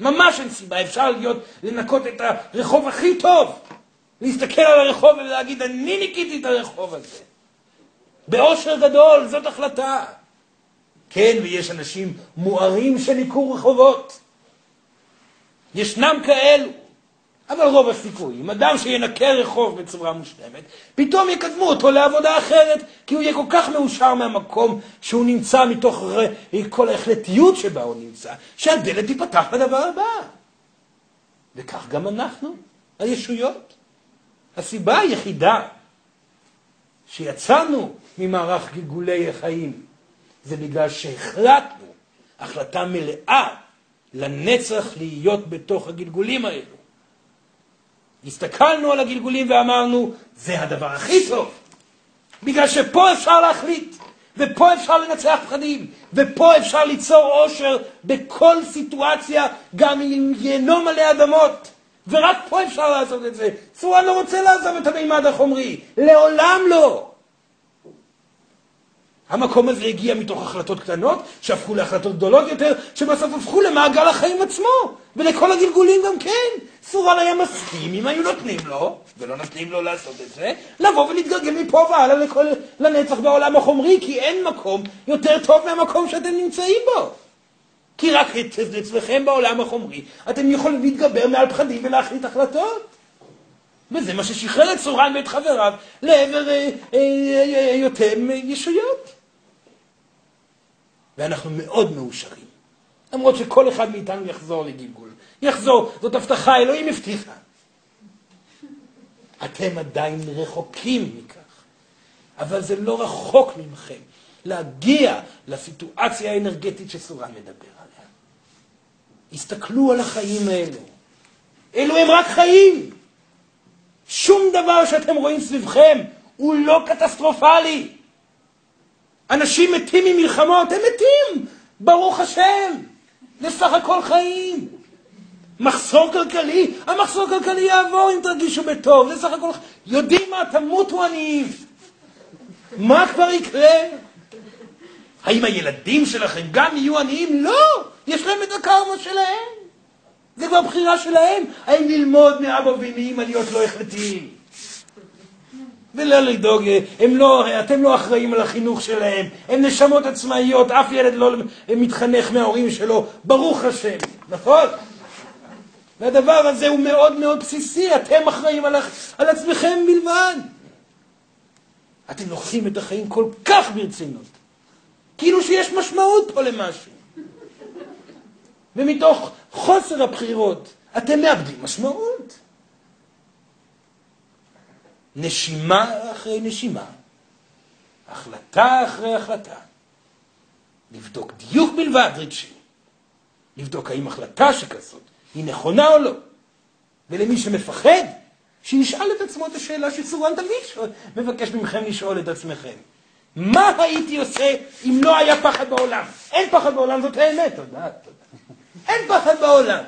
ממש אין סיבה, אפשר להיות, לנקות את הרחוב הכי טוב. להסתכל על הרחוב ולהגיד, אני ניקיתי את הרחוב הזה. באושר גדול, זאת החלטה. כן, ויש אנשים מוארים שניקו רחובות. ישנם כאלו. אבל רוב הסיכויים, אדם שינקה רחוב בצורה מושלמת, פתאום יקדמו אותו לעבודה אחרת, כי הוא יהיה כל כך מאושר מהמקום שהוא נמצא מתוך כל ההחלטיות שבה הוא נמצא, שהדלת תיפתח לדבר הבא. וכך גם אנחנו, הישויות. הסיבה היחידה שיצאנו ממערך גלגולי החיים זה בגלל שהחלטנו החלטה מלאה לנצח להיות בתוך הגלגולים האלו. הסתכלנו על הגלגולים ואמרנו, זה הדבר הכי טוב. בגלל שפה אפשר להחליט, ופה אפשר לנצח פחדים, ופה אפשר ליצור עושר בכל סיטואציה, גם אם גיהנום מלא אדמות. ורק פה אפשר לעשות את זה. צורן לא רוצה לעזוב את המימד החומרי, לעולם לא. המקום הזה הגיע מתוך החלטות קטנות, שהפכו להחלטות גדולות יותר, שבסוף הפכו למעגל החיים עצמו, ולכל הגלגולים גם כן. סורן היה מסכים אם היו נותנים לו, ולא נותנים לו לעשות את זה, לבוא ולהתגלגל מפה והלאה לכל, לנצח בעולם החומרי, כי אין מקום יותר טוב מהמקום שאתם נמצאים בו. כי רק אצלכם בעולם החומרי אתם יכולים להתגבר מעל פחדים ולהחליט החלטות. וזה מה ששחרר את סורן ואת חבריו לעבר היותם אה, אה, אה, ישויות. ואנחנו מאוד מאושרים. למרות שכל אחד מאיתנו יחזור לגלגול. יחזור, זאת הבטחה, אלוהים הבטיחה. אתם עדיין רחוקים מכך, אבל זה לא רחוק ממכם להגיע לסיטואציה האנרגטית שסורן מדבר עליה. הסתכלו על החיים האלו. אלו הם רק חיים. שום דבר שאתם רואים סביבכם הוא לא קטסטרופלי. אנשים מתים ממלחמות, הם מתים, ברוך השם. זה סך הכל חיים. מחסור כלכלי, המחסור הכלכלי יעבור אם תרגישו בטוב, זה סך הכל, יודעים מה, תמותו עניים. מה כבר יקרה? האם הילדים שלכם גם יהיו עניים? לא, יש להם את הקרמה שלהם. זה כבר בחירה שלהם, האם ללמוד מאבא ומאמא להיות לא החלטיים. ולא לדאוג, הם לא, אתם לא אחראים על החינוך שלהם, הם נשמות עצמאיות, אף ילד לא מתחנך מההורים שלו, ברוך השם, נכון? והדבר הזה הוא מאוד מאוד בסיסי, אתם אחראים על, על עצמכם בלבד. אתם לוקחים את החיים כל כך ברצינות, כאילו שיש משמעות פה למשהו. ומתוך חוסר הבחירות אתם מאבדים משמעות. נשימה אחרי נשימה, החלטה אחרי החלטה, לבדוק דיוק בלבד רגשי, לבדוק האם החלטה שכזאת היא נכונה או לא. ולמי שמפחד, שישאל את עצמו את השאלה שסורן תמיד מבקש מכם לשאול את עצמכם. מה הייתי עושה אם לא היה פחד בעולם? אין פחד בעולם, זאת האמת. תודה, תודה. אין פחד בעולם.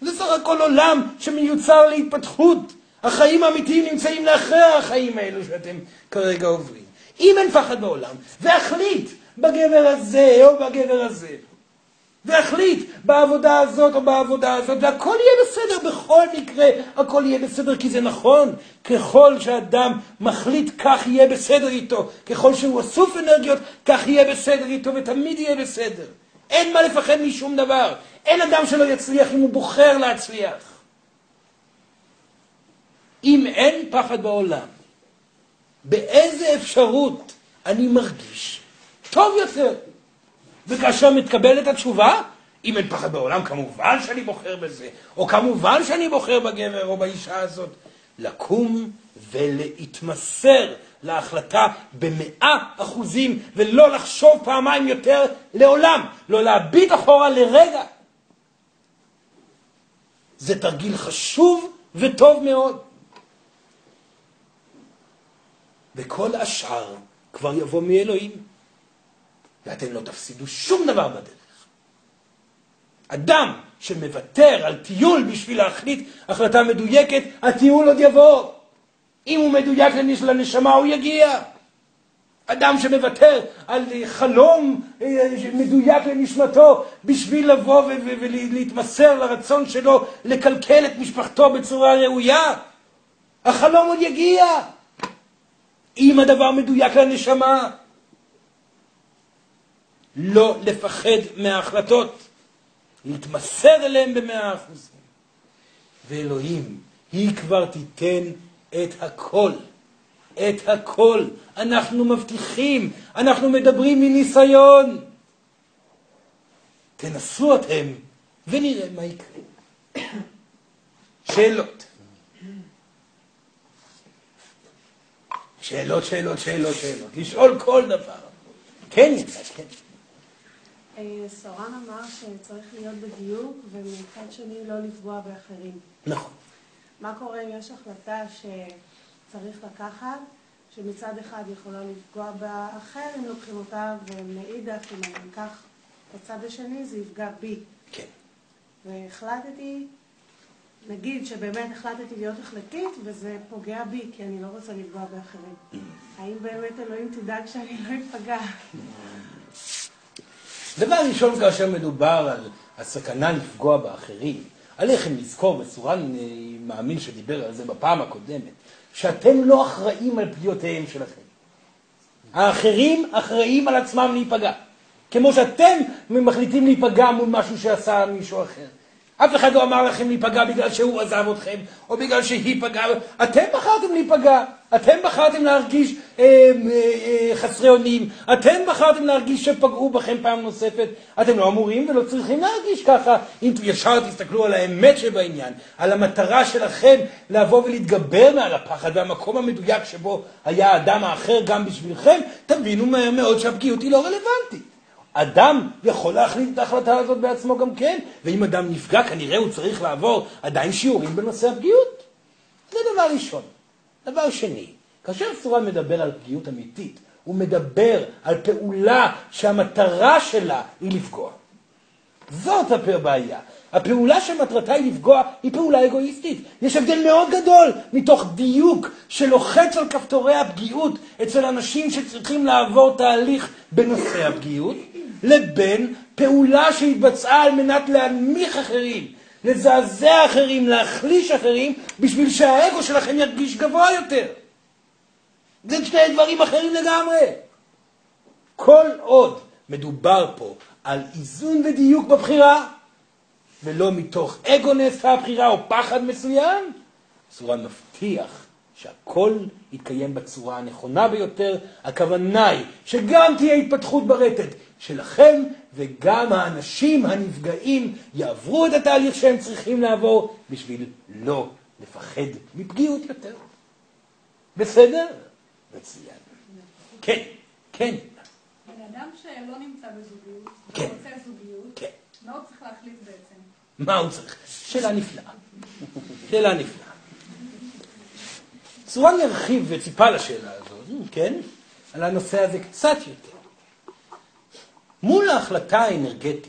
זה סך הכל עולם שמיוצר להתפתחות. החיים האמיתיים נמצאים לאחרי החיים האלו שאתם כרגע עוברים. אם אין פחד בעולם, ואחליט בגבר הזה או בגבר הזה, והחליט בעבודה הזאת או בעבודה הזאת, והכל יהיה בסדר, בכל מקרה הכל יהיה בסדר, כי זה נכון. ככל שאדם מחליט, כך יהיה בסדר איתו. ככל שהוא אסוף אנרגיות, כך יהיה בסדר איתו, ותמיד יהיה בסדר. אין מה לפחד משום דבר. אין אדם שלא יצליח אם הוא בוחר להצליח. אם אין פחד בעולם, באיזה אפשרות אני מרגיש טוב יותר? וכאשר מתקבלת התשובה, אם אין פחד בעולם, כמובן שאני בוחר בזה, או כמובן שאני בוחר בגבר או באישה הזאת, לקום ולהתמסר להחלטה במאה אחוזים, ולא לחשוב פעמיים יותר לעולם, לא להביט אחורה לרגע. זה תרגיל חשוב וטוב מאוד. וכל השאר כבר יבוא מאלוהים. ואתם לא תפסידו שום דבר בדרך. אדם שמוותר על טיול בשביל להחליט החלטה מדויקת, הטיול עוד יבוא. אם הוא מדויק לנשמה, הוא יגיע. אדם שמוותר על חלום אה, מדויק לנשמתו בשביל לבוא ולהתמסר לרצון שלו לקלקל את משפחתו בצורה ראויה. החלום עוד יגיע, אם הדבר מדויק לנשמה. לא לפחד מההחלטות, להתמסר אליהן במאה אחוזים. ואלוהים, היא כבר תיתן את הכל. את הכל. אנחנו מבטיחים, אנחנו מדברים מניסיון. תנסו אתם ונראה מה יקרה. שאלות. שאלות, שאלות, שאלות, שאלות. לשאול כל דבר. כן, יצא, כן. אה, סורן אמר שצריך להיות בדיוק, ומצד שני לא לפגוע באחרים. נכון. מה קורה אם יש החלטה שצריך לקחת, שמצד אחד יכולה לפגוע באחר אם לוקחים אותה, ומאידך אם אני אקח בצד השני זה יפגע בי. כן. והחלטתי, נגיד שבאמת החלטתי להיות החלטית, וזה פוגע בי, כי אני לא רוצה לפגוע באחרים. האם באמת אלוהים תדאג שאני לא אפגע? דבר ראשון, כאשר מדובר על הסכנה לפגוע באחרים, עליכם לזכור, וסורן מאמין שדיבר על זה בפעם הקודמת, שאתם לא אחראים על פגיעותיהם שלכם. האחרים אחראים על עצמם להיפגע. כמו שאתם מחליטים להיפגע מול משהו שעשה מישהו אחר. אף אחד לא אמר לכם להיפגע בגלל שהוא עזב אתכם, או בגלל שהיא פגעה. אתם בחרתם להיפגע, אתם בחרתם להרגיש אה, אה, אה, חסרי אונים, אתם בחרתם להרגיש שפגעו בכם פעם נוספת. אתם לא אמורים ולא צריכים להרגיש ככה. אם ישר תסתכלו על האמת שבעניין, על המטרה שלכם לבוא ולהתגבר מעל הפחד והמקום המדויק שבו היה האדם האחר גם בשבילכם, תבינו מהר מאוד שהפגיעות היא לא רלוונטית. אדם יכול להחליט את ההחלטה הזאת בעצמו גם כן, ואם אדם נפגע כנראה הוא צריך לעבור עדיין שיעורים בנושא הפגיעות. זה דבר ראשון. דבר שני, כאשר סורן מדבר על פגיעות אמיתית, הוא מדבר על פעולה שהמטרה שלה היא לפגוע. זאת הבעיה. הפעולה שמטרתה היא לפגוע היא פעולה אגואיסטית. יש הבדל מאוד גדול מתוך דיוק שלוחץ על כפתורי הפגיעות אצל אנשים שצריכים לעבור תהליך בנושא הפגיעות, לבין פעולה שהתבצעה על מנת להנמיך אחרים, לזעזע אחרים, להחליש אחרים, בשביל שהאגו שלכם ירגיש גבוה יותר. זה שני דברים אחרים לגמרי. כל עוד מדובר פה על איזון ודיוק בבחירה, ולא מתוך אגו נעשתה הבחירה או פחד מסוים, סורן מבטיח שהכל יתקיים בצורה הנכונה ביותר. הכוונה היא שגם תהיה התפתחות ברטט שלכם, וגם האנשים הנפגעים יעברו את התהליך שהם צריכים לעבור בשביל לא לפחד מפגיעות יותר. בסדר? מצוין. כן, כן. בן אדם שלא נמצא בזוגיות, כן. רוצה זוגיות, כן. מה הוא צריך להחליט בעצם? מה הוא צריך? שאלה נפלאה. שאלה נפלאה. צורן ירחיב וציפה לשאלה הזאת, כן? על הנושא הזה קצת יותר. מול ההחלטה האנרגטית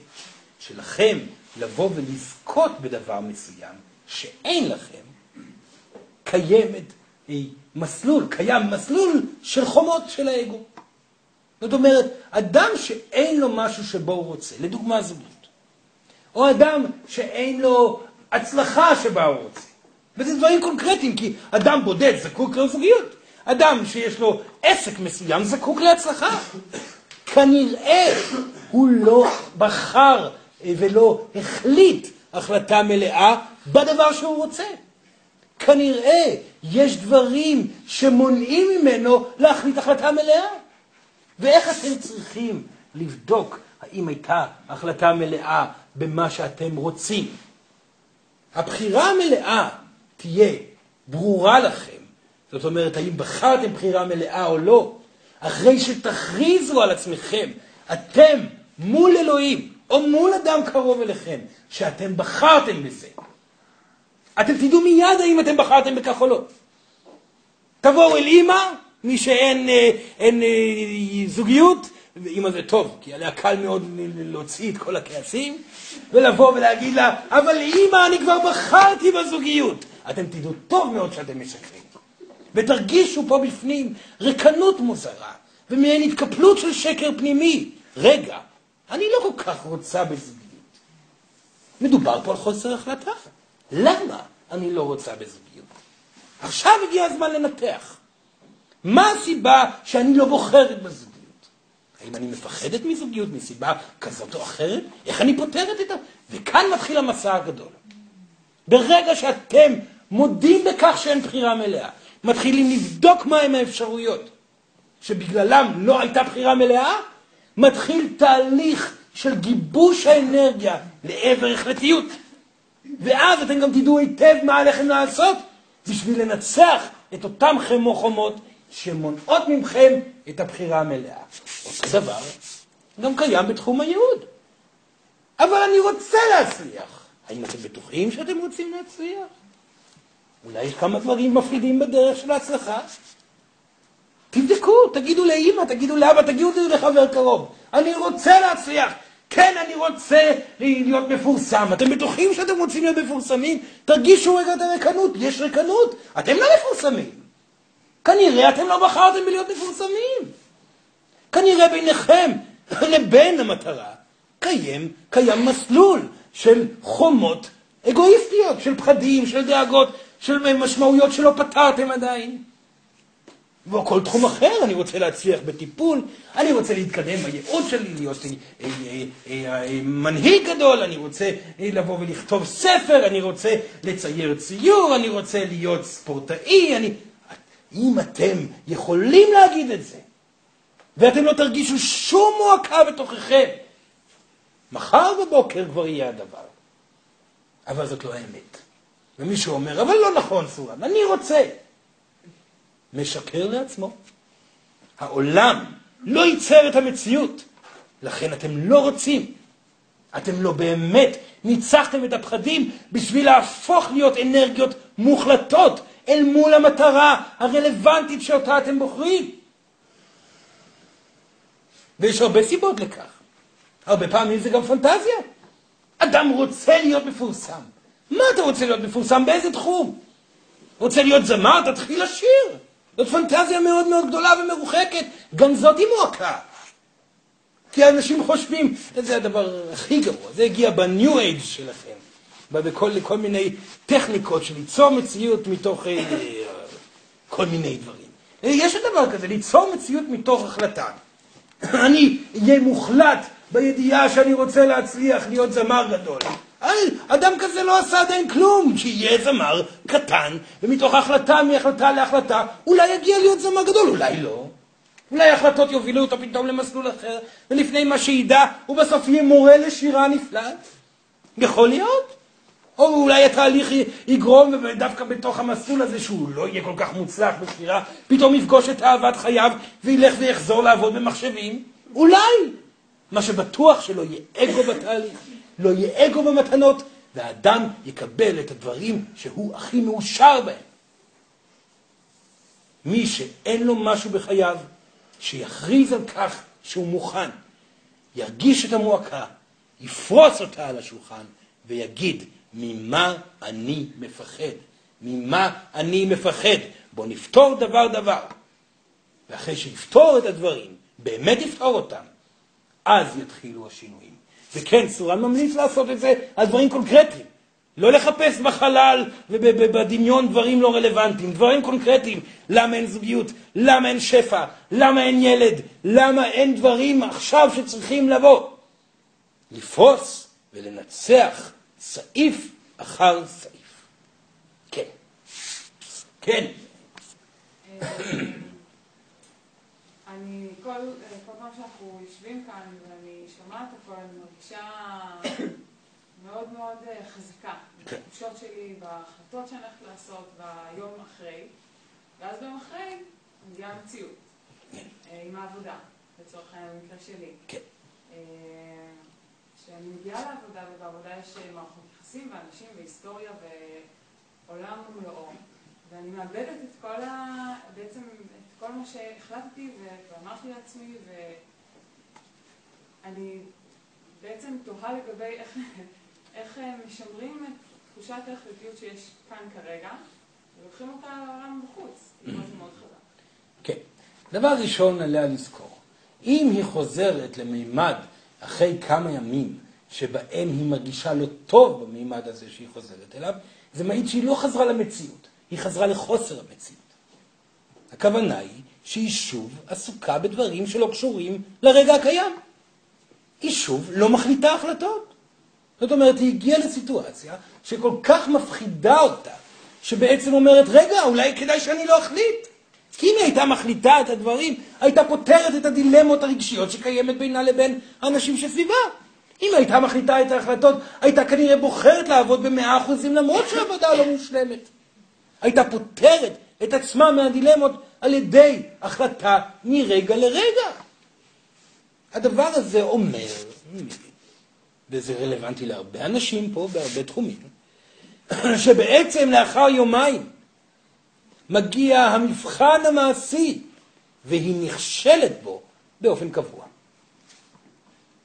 שלכם לבוא ולזכות בדבר מסוים שאין לכם, קיימת אה, מסלול, קיים מסלול של חומות של האגו. זאת אומרת, אדם שאין לו משהו שבו הוא רוצה, לדוגמה זוגיות, או אדם שאין לו הצלחה שבה הוא רוצה, וזה דברים קונקרטיים, כי אדם בודד זקוק לזוגיות. אדם שיש לו עסק מסוים זקוק להצלחה. כנראה הוא לא בחר ולא החליט החלטה מלאה בדבר שהוא רוצה. כנראה יש דברים שמונעים ממנו להחליט החלטה מלאה. ואיך אתם צריכים לבדוק האם הייתה החלטה מלאה במה שאתם רוצים? הבחירה המלאה תהיה ברורה לכם, זאת אומרת, האם בחרתם בחירה מלאה או לא, אחרי שתכריזו על עצמכם, אתם מול אלוהים, או מול אדם קרוב אליכם, שאתם בחרתם בזה. אתם תדעו מיד האם אתם בחרתם בכך או לא. תבואו אל אימא, מי שאין אה, אין, אה, זוגיות, ואימא זה טוב, כי עליה קל מאוד להוציא את כל הכעסים, ולבוא ולהגיד לה, אבל אימא, אני כבר בחרתי בזוגיות. אתם תדעו טוב מאוד שאתם משקרים. ותרגישו פה בפנים ריקנות מוזרה, ומעין התקפלות של שקר פנימי. רגע, אני לא כל כך רוצה בזוגיות. מדובר פה על חוסר החלטה. למה אני לא רוצה בזוגיות? עכשיו הגיע הזמן לנתח. מה הסיבה שאני לא בוחרת בזוגיות? האם אני מפחדת מזוגיות מסיבה כזאת או אחרת? איך אני פותרת את ה... וכאן מתחיל המסע הגדול. ברגע שאתם מודים בכך שאין בחירה מלאה, מתחילים לבדוק מהם האפשרויות שבגללם לא הייתה בחירה מלאה, מתחיל תהליך של גיבוש האנרגיה לעבר החלטיות. ואז אתם גם תדעו היטב מה עליכם לעשות בשביל לנצח את אותם חמו חומות שמונעות מכם את הבחירה המלאה. דבר גם קיים בתחום הייעוד. אבל אני רוצה להצליח. האם אתם בטוחים שאתם רוצים להצליח? אולי יש כמה דברים מפחידים בדרך של ההצלחה? תבדקו, תגידו לאימא, תגידו לאבא, תגידו לחבר קרוב. אני רוצה להצליח. כן, אני רוצה להיות מפורסם. אתם בטוחים שאתם רוצים להיות מפורסמים? תרגישו רגע את הרקנות, יש רקנות. אתם לא מפורסמים. כנראה אתם לא בחרתם בלהיות מפורסמים. כנראה ביניכם לבין המטרה קיים, קיים מסלול של חומות אגואיסטיות, של פחדים, של דאגות, של משמעויות שלא פתרתם עדיין. או כל תחום אחר, אני רוצה להצליח בטיפול, אני רוצה להתקדם בייעוד שלי, להיות אה, אה, אה, מנהיג גדול, אני רוצה לבוא ולכתוב ספר, אני רוצה לצייר ציור, אני רוצה להיות ספורטאי, אני... אם אתם יכולים להגיד את זה, ואתם לא תרגישו שום מועקה בתוככם, מחר בבוקר כבר יהיה הדבר. אבל זאת לא האמת. ומישהו אומר, אבל לא נכון, סורן, אני רוצה. משקר לעצמו. העולם לא ייצר את המציאות, לכן אתם לא רוצים. אתם לא באמת ניצחתם את הפחדים בשביל להפוך להיות אנרגיות מוחלטות אל מול המטרה הרלוונטית שאותה אתם בוחרים. ויש הרבה סיבות לכך. הרבה פעמים זה גם פנטזיה. אדם רוצה להיות מפורסם. מה אתה רוצה להיות מפורסם? באיזה תחום? רוצה להיות זמר? תתחיל לשיר. זאת פנטזיה מאוד מאוד גדולה ומרוחקת. גם זאת היא מועקה. כי האנשים חושבים, זה הדבר הכי גרוע, זה הגיע בניו אייג' שלכם, בכל כל מיני טכניקות של ליצור מציאות מתוך אה, כל מיני דברים. יש דבר כזה, ליצור מציאות מתוך החלטה. אני אהיה מוחלט בידיעה שאני רוצה להצליח להיות זמר גדול. אדם כזה לא עשה עדיין כלום, שיהיה זמר קטן, ומתוך החלטה מהחלטה להחלטה, אולי יגיע להיות זמר גדול, אולי לא. אולי ההחלטות יובילו אותו פתאום למסלול אחר, ולפני מה שידע, הוא בסוף יהיה מורה לשירה נפלאת. יכול להיות. או אולי התהליך יגרום, ודווקא בתוך המסלול הזה, שהוא לא יהיה כל כך מוצלח בשירה, פתאום יפגוש את אהבת חייו, וילך ויחזור לעבוד במחשבים. אולי. מה שבטוח שלא יהיה אגו בתהליך. לא יהיה אגו במתנות, והאדם יקבל את הדברים שהוא הכי מאושר בהם. מי שאין לו משהו בחייו, שיכריז על כך שהוא מוכן, ירגיש את המועקה, יפרוס אותה על השולחן ויגיד, ממה אני מפחד? ממה אני מפחד? בואו נפתור דבר דבר. ואחרי שיפתור את הדברים, באמת יפתור אותם, אז יתחילו השינויים. וכן, סורן ממליץ לעשות את זה על דברים קונקרטיים. לא לחפש בחלל ובדמיון דברים לא רלוונטיים, דברים קונקרטיים. למה אין זוגיות? למה אין שפע? למה אין ילד? למה אין דברים עכשיו שצריכים לבוא? לפרוס ולנצח סעיף אחר סעיף. כן. כן. אני כל, כל פעם שאנחנו יושבים כאן ואני שומעת הכל, אני מרגישה מאוד מאוד אה, חזקה כן. בתחושות שלי, בהחלטות שאני הולכת לעשות, ביום אחרי, ואז ביום אחרי מגיעה המציאות. אה, עם העבודה, לצורך העניין במקרה שלי. כן. אה, כשאני מגיעה לעבודה, ובעבודה יש מערכות יחסים ואנשים והיסטוריה ועולם ומלואו, ואני מאבדת את כל ה... בעצם את כל מה שהחלטתי ואמרתי לעצמי, ואני בעצם תוהה לגבי איך, איך משמרים את תחושת ההחלטיות שיש כאן כרגע, ולוקחים אותה לעולם בחוץ. זה מאוד חזק. כן. דבר ראשון עליה לזכור, אם היא חוזרת למימד אחרי כמה ימים שבהם היא מרגישה לא טוב במימד הזה שהיא חוזרת אליו, זה מעיד שהיא לא חזרה למציאות, היא חזרה לחוסר המציאות. הכוונה היא שהיא שוב עסוקה בדברים שלא קשורים לרגע הקיים. היא שוב לא מחליטה החלטות. זאת אומרת, היא הגיעה לסיטואציה שכל כך מפחידה אותה, שבעצם אומרת, רגע, אולי כדאי שאני לא אחליט. כי אם היא הייתה מחליטה את הדברים, הייתה פותרת את הדילמות הרגשיות שקיימת בינה לבין האנשים שסביבה. אם הייתה מחליטה את ההחלטות, הייתה כנראה בוחרת לעבוד במאה אחוזים למרות שהעבודה לא מושלמת. הייתה פותרת את עצמה מהדילמות על ידי החלטה מרגע לרגע. הדבר הזה אומר, וזה רלוונטי להרבה אנשים פה בהרבה תחומים, שבעצם לאחר יומיים מגיע המבחן המעשי והיא נכשלת בו באופן קבוע.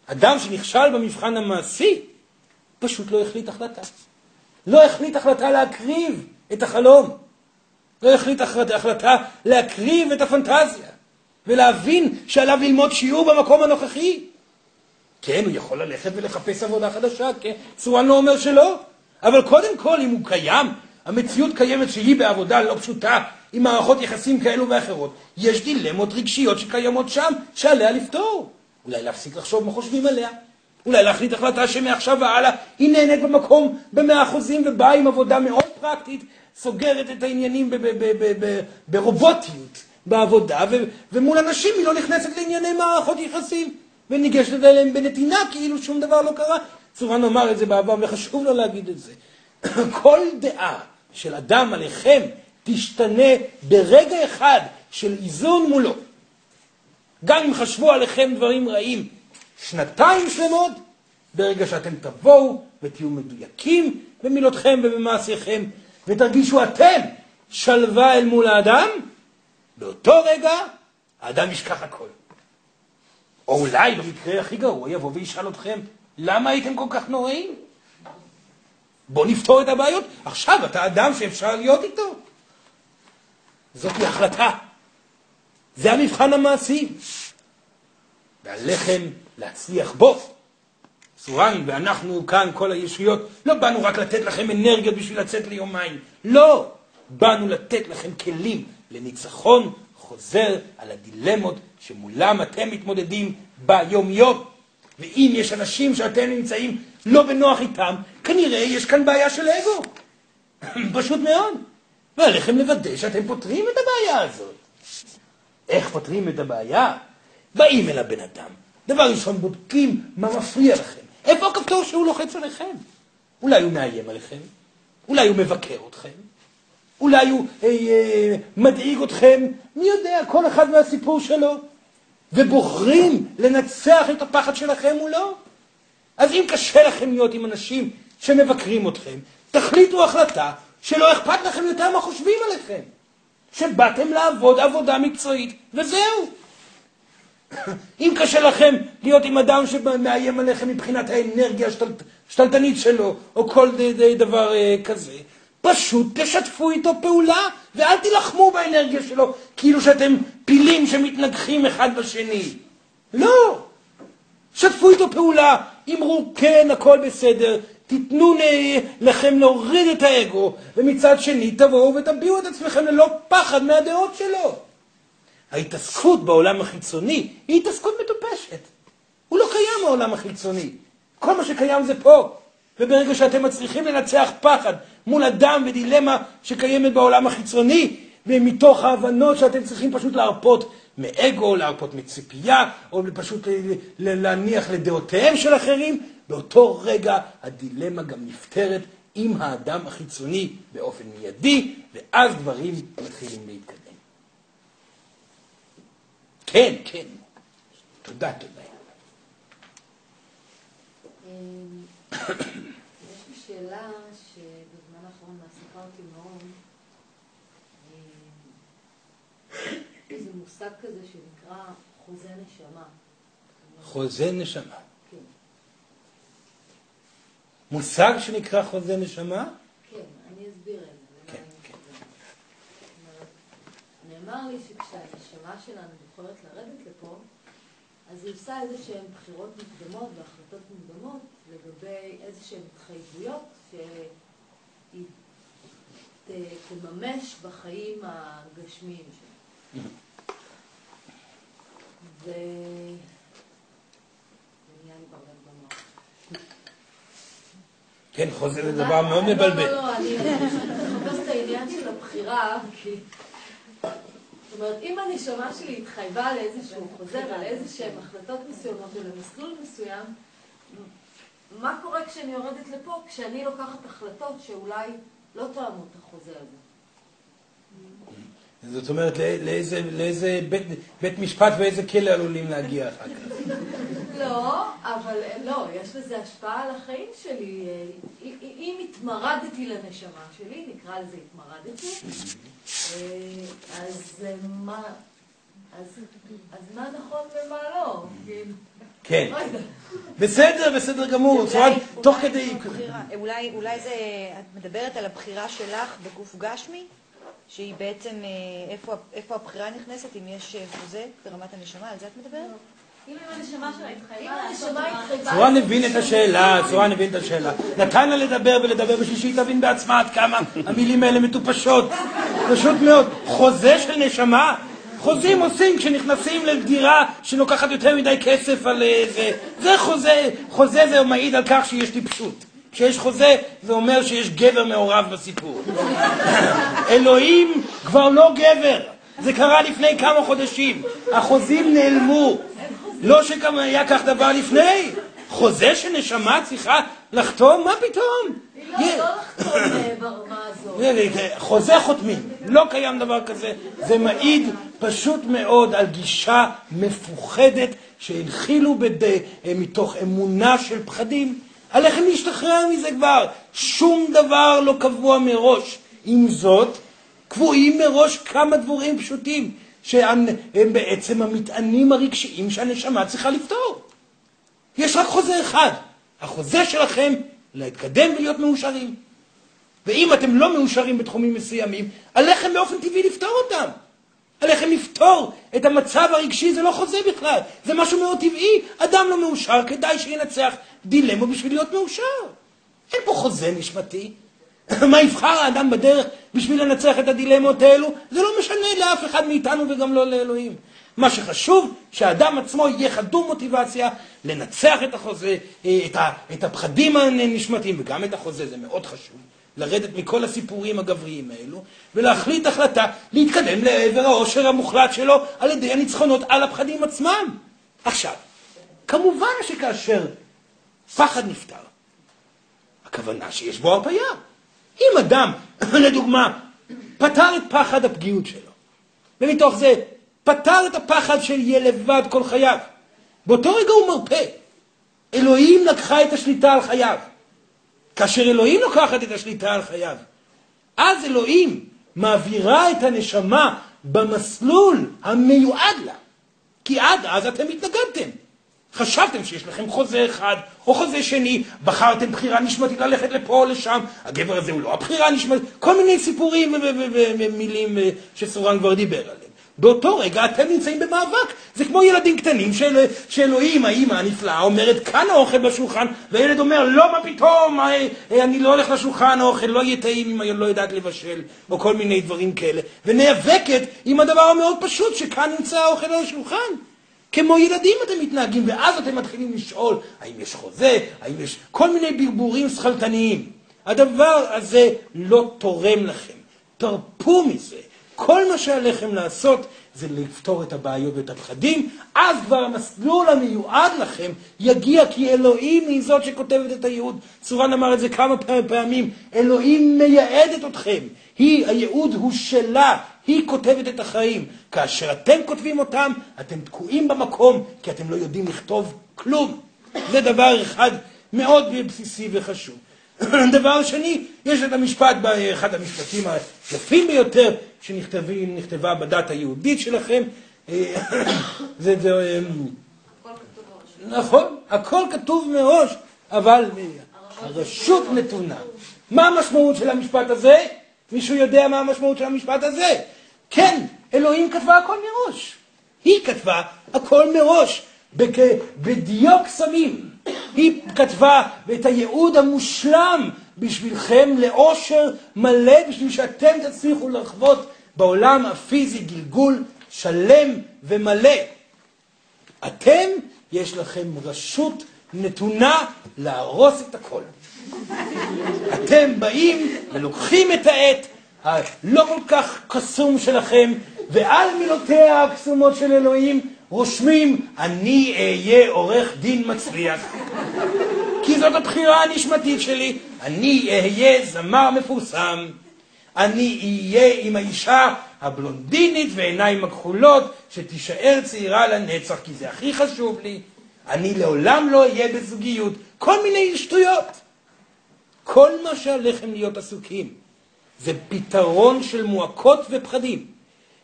אדם שנכשל במבחן המעשי פשוט לא החליט החלטה. לא החליט החלטה להקריב את החלום. לא החליט החלטה להקריב את הפנטזיה ולהבין שעליו ללמוד שיעור במקום הנוכחי. כן, הוא יכול ללכת ולחפש עבודה חדשה, כן, צורן לא אומר שלא. אבל קודם כל, אם הוא קיים, המציאות קיימת שהיא בעבודה לא פשוטה, עם מערכות יחסים כאלו ואחרות, יש דילמות רגשיות שקיימות שם, שעליה לפתור. אולי להפסיק לחשוב מה חושבים עליה. אולי להחליט החלטה שמעכשיו והלאה היא נהנית במקום במאה אחוזים ובאה עם עבודה מאוד פרקטית, סוגרת את העניינים ברובוטיות בעבודה, ומול אנשים היא לא נכנסת לענייני מערכות יחסים, וניגשת אליהם בנתינה כאילו שום דבר לא קרה. צורן אמר את זה בעבר וחשוב לו להגיד את זה. כל דעה של אדם עליכם תשתנה ברגע אחד של איזון מולו. גם אם חשבו עליכם דברים רעים שנתיים שלמות, ברגע שאתם תבואו ותהיו מדויקים במילותכם ובמעשיכם, ותרגישו אתם שלווה אל מול האדם, באותו רגע האדם ישכח הכל. או אולי במקרה הכי גרוע יבוא וישאל אתכם, למה הייתם כל כך נוראים? בואו נפתור את הבעיות. עכשיו אתה אדם שאפשר להיות איתו. זאת החלטה. זה המבחן המעשי. ועליכם להצליח בו. סורן ואנחנו כאן, כל הישויות, לא באנו רק לתת לכם אנרגיות בשביל לצאת ליומיים. לא! באנו לתת לכם כלים לניצחון חוזר על הדילמות שמולם אתם מתמודדים ביום-יום. ואם יש אנשים שאתם נמצאים לא בנוח איתם, כנראה יש כאן בעיה של אגו. פשוט מאוד. ועליכם לוודא שאתם פותרים את הבעיה הזאת. איך פותרים את הבעיה? באים אל הבן אדם. דבר ראשון, בודקים מה מפריע לכם. איפה הכפתור שהוא לוחץ עליכם? אולי הוא מאיים עליכם? אולי הוא מבקר אתכם? אולי הוא אה, אה, מדאיג אתכם? מי יודע, כל אחד מהסיפור שלו. ובוחרים לנצח את הפחד שלכם מולו. אז אם קשה לכם להיות עם אנשים שמבקרים אתכם, תחליטו החלטה שלא אכפת לכם יותר מה חושבים עליכם. שבאתם לעבוד עבודה מקצועית, וזהו. אם קשה לכם להיות עם אדם שמאיים עליכם מבחינת האנרגיה השתלטנית שלו, או כל דבר אה, כזה, פשוט תשתפו איתו פעולה, ואל תילחמו באנרגיה שלו, כאילו שאתם פילים שמתנגחים אחד בשני. לא! שתפו איתו פעולה, אמרו כן, הכל בסדר, תיתנו לכם להוריד את האגו, ומצד שני תבואו ותביעו את עצמכם ללא פחד מהדעות שלו. ההתעסקות בעולם החיצוני היא התעסקות מטופשת. הוא לא קיים העולם החיצוני. כל מה שקיים זה פה. וברגע שאתם מצליחים לנצח פחד מול אדם ודילמה שקיימת בעולם החיצוני, ומתוך ההבנות שאתם צריכים פשוט להרפות מאגו, להרפות מציפייה, או פשוט להניח לדעותיהם של אחרים, באותו רגע הדילמה גם נפתרת עם האדם החיצוני באופן מיידי, ואז דברים מתחילים להתקדם. כן, כן. תודה, תודה. אמ, יש לי שאלה שבזמן האחרון מעסיקה אותי מאוד. מושג כזה שנקרא חוזה נשמה. חוזה נשמה. כן. מושג שנקרא חוזה נשמה? כן, אני אסביר את זה. כן, כן. נאמר לי שכשהנשמה שלנו בוחרת לרדת לפה, אז היא עושה איזה שהן בחירות מוקדמות והחלטות מוקדמות לגבי איזה שהן התחייבויות שהיא תממש בחיים הגשמיים שלה. במוח. כן, חוזה זה דבר מאוד מבלבל. לא, לא, לא, אני מחפשת את העניין של הבחירה, כי... זאת אומרת, אם הנשמה שלי התחייבה לאיזשהו חוזר, על איזשהן החלטות מסוימות ולמסלול מסוים, מה קורה כשאני יורדת לפה, כשאני לוקחת החלטות שאולי לא תואמות את החוזה הזה? זאת אומרת, לא- לאיזה, לאיזה בית, בית משפט ואיזה כלא עלולים להגיע אחר כך. לא, אבל לא, יש לזה השפעה על החיים שלי. אם- אם התמרדתי לנשמה שלי, נקרא לזה התמרדתי, אה, אז אה, מה... אז, אז מה נכון ומה לא? כאילו, כן. לא. בסדר, בסדר גמור. צורן, תוך כדי... אולי זה, את מדברת על הבחירה שלך בגוף גשמי, שהיא בעצם, אה, איפה, הבחירה נכנסת, אם יש אה, חוזה ברמת הנשמה, על זה את מדברת? התחייבה... צורן הבין את השאלה, צורן הבין את השאלה. נתן לה לדבר ולדבר בשביל שהיא תבין בעצמה עד כמה המילים האלה מטופשות. פשוט מאוד. חוזה של נשמה. חוזים עושים כשנכנסים לדירה שלוקחת יותר מדי כסף על אה, זה. זה חוזה. חוזה זה מעיד על כך שיש טיפשות. כשיש חוזה זה אומר שיש גבר מעורב בסיפור. אלוהים כבר לא גבר. זה קרה לפני כמה חודשים. החוזים נעלמו. לא שגם היה כך דבר לפני. חוזה שנשמה צריכה לחתום? מה פתאום? לא, לא לחתום אה, ברמה הזאת. חוזה חותמים, לא קיים דבר כזה. זה מעיד פשוט מאוד על גישה מפוחדת שהנחילו בד... מתוך אמונה של פחדים. עליכם להשתחרר מזה כבר. שום דבר לא קבוע מראש. עם זאת, קבועים מראש כמה דבורים פשוטים, שהם בעצם המטענים הרגשיים שהנשמה צריכה לפתור. יש רק חוזה אחד, החוזה שלכם להתקדם ולהיות מאושרים. ואם אתם לא מאושרים בתחומים מסוימים, עליכם באופן טבעי לפתור אותם. עליכם לפתור את המצב הרגשי, זה לא חוזה בכלל, זה משהו מאוד טבעי. אדם לא מאושר, כדאי שינצח דילמה בשביל להיות מאושר. אין פה חוזה נשמתי. מה יבחר האדם בדרך בשביל לנצח את הדילמות האלו? זה לא משנה לאף אחד מאיתנו וגם לא לאלוהים. מה שחשוב, שהאדם עצמו יהיה חדור מוטיבציה לנצח את החוזה, אה, את הפחדים הנשמתיים, וגם את החוזה, זה מאוד חשוב. לרדת מכל הסיפורים הגבריים האלו, ולהחליט החלטה להתקדם לעבר העושר המוחלט שלו על ידי הניצחונות על הפחדים עצמם. עכשיו, כמובן שכאשר פחד נפטר, הכוונה שיש בו הרפאיה. אם אדם, לדוגמה, פתר את פחד הפגיעות שלו, ומתוך זה פתר את הפחד של יהיה לבד כל חייו, באותו רגע הוא מרפא. אלוהים לקחה את השליטה על חייו. כאשר אלוהים לוקחת את השליטה על חייו, אז אלוהים מעבירה את הנשמה במסלול המיועד לה. כי עד אז אתם התנגדתם. חשבתם שיש לכם חוזה אחד או חוזה שני, בחרתם בחירה נשמתית ללכת לפה או לשם, הגבר הזה הוא לא הבחירה הנשמתית, כל מיני סיפורים ומילים שסורן כבר דיבר עליהם. באותו רגע אתם נמצאים במאבק, זה כמו ילדים קטנים של, שאלוהים, האמא הנפלאה, אומרת כאן האוכל בשולחן, והילד אומר לא מה פתאום, אני לא הולך לשולחן, האוכל לא יהיה טעים אם אני לא יודעת לבשל, או כל מיני דברים כאלה, ונאבקת עם הדבר המאוד פשוט שכאן נמצא האוכל על השולחן. כמו ילדים אתם מתנהגים, ואז אתם מתחילים לשאול, האם יש חוזה, האם יש כל מיני ברבורים שכלתניים. הדבר הזה לא תורם לכם. תרפו מזה. כל מה שעליכם לעשות זה לפתור את הבעיות ואת הפחדים, אז כבר המסלול המיועד לכם יגיע, כי אלוהים היא זאת שכותבת את הייעוד. צורן אמר את זה כמה פעמים, אלוהים מייעדת אתכם. היא, הייעוד הוא שלה, היא כותבת את החיים. כאשר אתם כותבים אותם, אתם תקועים במקום, כי אתם לא יודעים לכתוב כלום. זה דבר אחד מאוד בסיסי וחשוב. דבר שני, יש את המשפט, אחד המשפטים היפים ביותר, שנכתבה בדת היהודית שלכם. זה, זה, נכון, הכל כתוב מראש, אבל הרשות נתונה. מה המשמעות של המשפט הזה? מישהו יודע מה המשמעות של המשפט הזה? כן, אלוהים כתבה הכל מראש. היא כתבה הכל מראש, בכ- בדיו קסמים. היא כתבה את הייעוד המושלם בשבילכם לאושר מלא, בשביל שאתם תצליחו לחוות בעולם הפיזי גלגול שלם ומלא. אתם, יש לכם רשות נתונה להרוס את הכל. אתם באים ולוקחים את העט הלא כל כך קסום שלכם, ועל מילותיה הקסומות של אלוהים רושמים, אני אהיה עורך דין מצליח. כי זאת הבחירה הנשמתית שלי, אני אהיה זמר מפורסם. אני אהיה עם האישה הבלונדינית ועיניים הכחולות, שתישאר צעירה לנצח, כי זה הכי חשוב לי. אני לעולם לא אהיה בזוגיות. כל מיני שטויות. כל מה שעליכם להיות עסוקים זה פתרון של מועקות ופחדים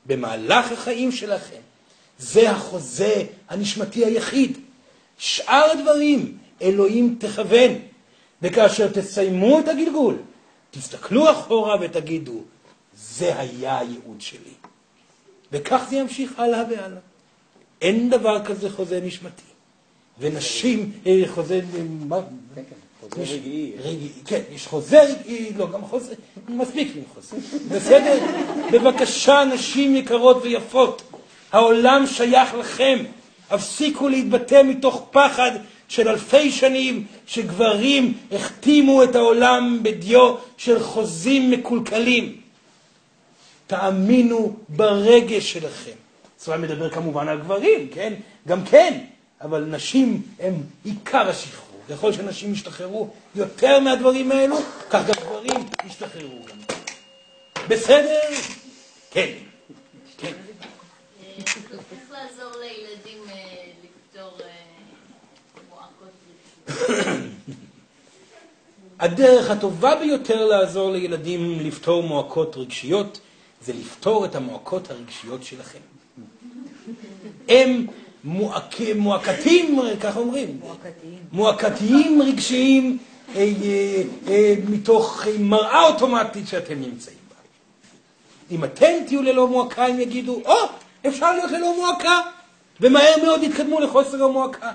במהלך החיים שלכם. זה החוזה הנשמתי היחיד. שאר הדברים אלוהים תכוון, וכאשר תסיימו את הגלגול, תסתכלו אחורה ותגידו, זה היה הייעוד שלי. וכך זה ימשיך הלאה והלאה. אין דבר כזה חוזה נשמתי. ונשים, אה, חוזה, אה, מה? חוזה יש- רגעי. רגעי, כן, יש חוזה רגעי, לא, גם חוזה, מספיק לי חוזה. בסדר? בבקשה, נשים יקרות ויפות, העולם שייך לכם. הפסיקו להתבטא מתוך פחד של אלפי שנים שגברים החתימו את העולם בדיו של חוזים מקולקלים. תאמינו ברגש שלכם. צבא מדבר כמובן על גברים, כן? גם כן, אבל נשים הם עיקר השחרור. ככל שנשים ישתחררו יותר מהדברים האלו, כך גם גברים ישתחררו גם. בסדר? כן. כן. איך לעזור לילדים הדרך הטובה ביותר לעזור לילדים לפתור מועקות רגשיות, זה לפתור את המועקות הרגשיות שלכם. הם מועק, מועקתים, ככה אומרים, מועקתיים. מועקתיים רגשיים אה, אה, אה, מתוך אה, מראה אוטומטית שאתם נמצאים בה. אם אתם תהיו ללא מועקה, הם יגידו, או, אפשר להיות ללא מועקה, ומהר מאוד יתקדמו לחוסר המועקה.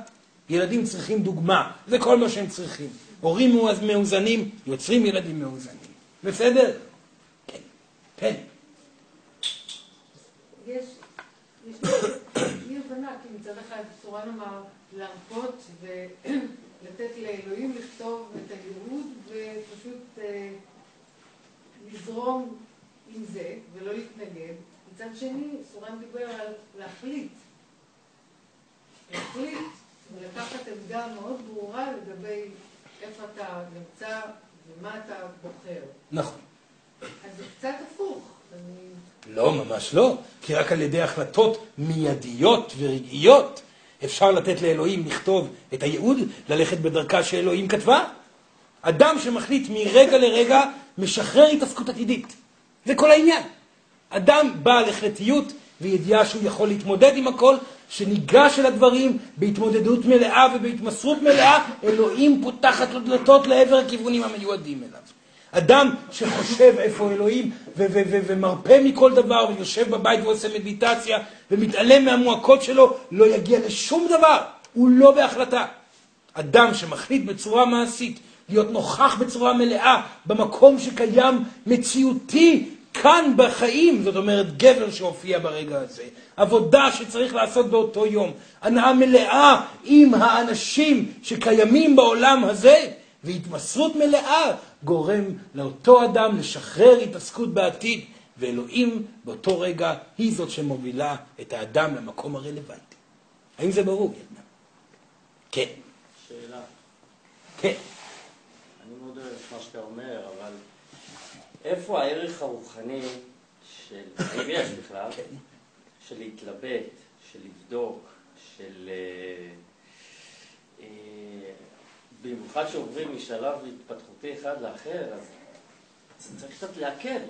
ילדים צריכים דוגמה, זה כל מה שהם צריכים. הורים מאוז- מאוזנים יוצרים ילדים מאוזנים. בסדר? כן. כן. יש אי הבנה, כי מצד אחד צורה נאמר להרפות ולתת לאלוהים לכתוב את הייעוד ופשוט אה, לזרום עם זה ולא להתנגד. מצד שני, סורן דיבר על להחליט. להחליט ולקחת עמדה מאוד ברורה לגבי איפה אתה נמצא ומה אתה בוחר. נכון. אז זה קצת הפוך. אני... לא, ממש לא. כי רק על ידי החלטות מיידיות ורגעיות אפשר לתת לאלוהים לכתוב את הייעוד, ללכת בדרכה שאלוהים כתבה. אדם שמחליט מרגע לרגע משחרר התעסקות עתידית. זה כל העניין. אדם בעל החלטיות וידיעה שהוא יכול להתמודד עם הכל, שניגש אל הדברים בהתמודדות מלאה ובהתמסרות מלאה, אלוהים פותחת לו דלתות לעבר הכיוונים המיועדים אליו. אדם שחושב איפה אלוהים ו- ו- ו- ומרפה מכל דבר ויושב בבית ועושה מדיטציה ומתעלם מהמועקות שלו, לא יגיע לשום דבר, הוא לא בהחלטה. אדם שמחליט בצורה מעשית להיות נוכח בצורה מלאה במקום שקיים מציאותי כאן בחיים, זאת אומרת גבר שהופיע ברגע הזה, עבודה שצריך לעשות באותו יום, הנאה מלאה עם האנשים שקיימים בעולם הזה, והתמסרות מלאה גורם לאותו אדם לשחרר התעסקות בעתיד, ואלוהים באותו רגע היא זאת שמובילה את האדם למקום הרלוונטי. האם זה ברור? כן, שאלה. כן. אני מאוד אוהב את מה שאתה אומר, אבל איפה הערך הרוחני של, האם יש בכלל, של להתלבט, של לבדוק, של... אה, אה, במיוחד שעוברים משלב התפתחותי אחד לאחר, אז צריך קצת להקל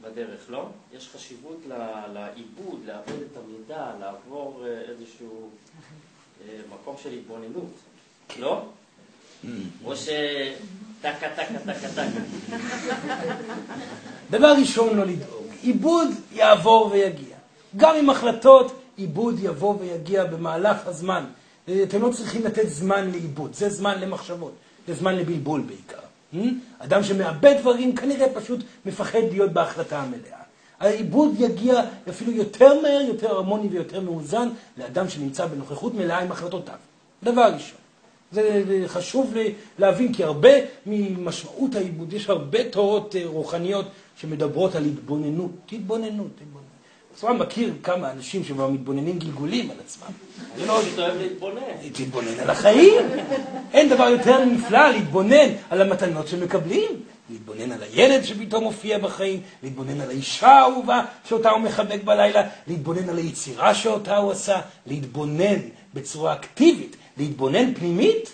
בדרך, לא? יש חשיבות לעיבוד, לאבד את המידע, לעבור אה, איזשהו מקום של התבוננות, לא? או שטקה, טקה, טקה, טקה. דבר ראשון, לא לדאוג. עיבוד יעבור ויגיע. גם עם החלטות, עיבוד יבוא ויגיע במהלך הזמן. אתם לא צריכים לתת זמן לעיבוד, זה זמן למחשבות, זה זמן לבלבול בעיקר. Hmm? אדם שמאבד דברים כנראה פשוט מפחד להיות בהחלטה המלאה. העיבוד יגיע אפילו יותר מהר, יותר הרמוני ויותר מאוזן לאדם שנמצא בנוכחות מלאה עם החלטותיו. דבר ראשון. זה חשוב להבין, כי הרבה ממשמעות העיבוד, יש הרבה תורות אה, רוחניות שמדברות על התבוננות. התבוננות, התבוננות. אני מכיר כמה אנשים שכבר מתבוננים גלגולים על עצמם. אני מאוד אוהב להתבונן. להתבונן על החיים. אין דבר יותר נפלא להתבונן על המתנות שמקבלים. להתבונן על הילד שפתאום מופיע בחיים, להתבונן על האישה האהובה שאותה הוא מחבק בלילה, להתבונן על היצירה שאותה הוא עשה, להתבונן בצורה אקטיבית, להתבונן פנימית,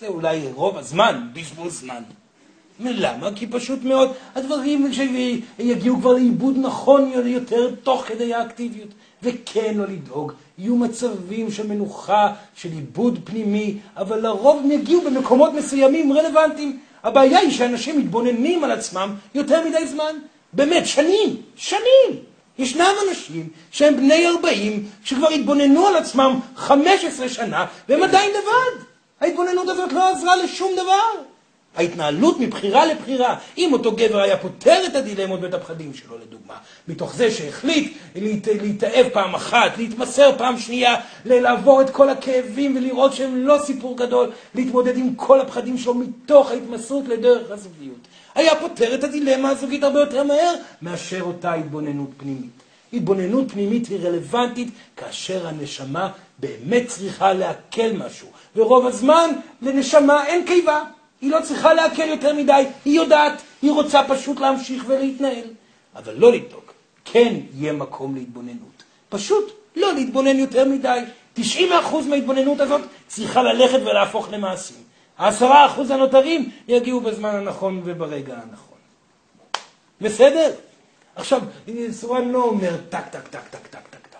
זה אולי רוב הזמן, בזבוז זמן. למה? כי פשוט מאוד הדברים שיגיעו כבר לעיבוד נכון יותר תוך כדי האקטיביות. וכן לא לדאוג, יהיו מצבים של מנוחה, של עיבוד פנימי, אבל לרוב הם יגיעו במקומות מסוימים רלוונטיים. הבעיה היא שאנשים מתבוננים על עצמם יותר מדי זמן. באמת, שנים, שנים. ישנם אנשים שהם בני 40, שכבר התבוננו על עצמם 15 שנה, והם עדיין לבד. ההתבוננות הזאת לא עזרה לשום דבר. ההתנהלות מבחירה לבחירה. אם אותו גבר היה פותר את הדילמות ואת הפחדים שלו, לדוגמה, מתוך זה שהחליט להת, להתאהב פעם אחת, להתמסר פעם שנייה, לעבור את כל הכאבים ולראות שהם לא סיפור גדול, להתמודד עם כל הפחדים שלו מתוך ההתמסרות לדרך הזוגיות. היה פותר את הדילמה הזוגית הרבה יותר מהר מאשר אותה התבוננות פנימית. התבוננות פנימית היא רלוונטית כאשר הנשמה באמת צריכה לעכל משהו, ורוב הזמן לנשמה אין קיבה. היא לא צריכה להקל יותר מדי, היא יודעת, היא רוצה פשוט להמשיך ולהתנהל. אבל לא לדאוג, כן יהיה מקום להתבוננות. פשוט לא להתבונן יותר מדי. 90% מההתבוננות הזאת צריכה ללכת ולהפוך למעשים. העשרה אחוז הנותרים יגיעו בזמן הנכון וברגע הנכון. בסדר? עכשיו, סורן לא אומר טק, טק, טק, טק, טק, טק, טק.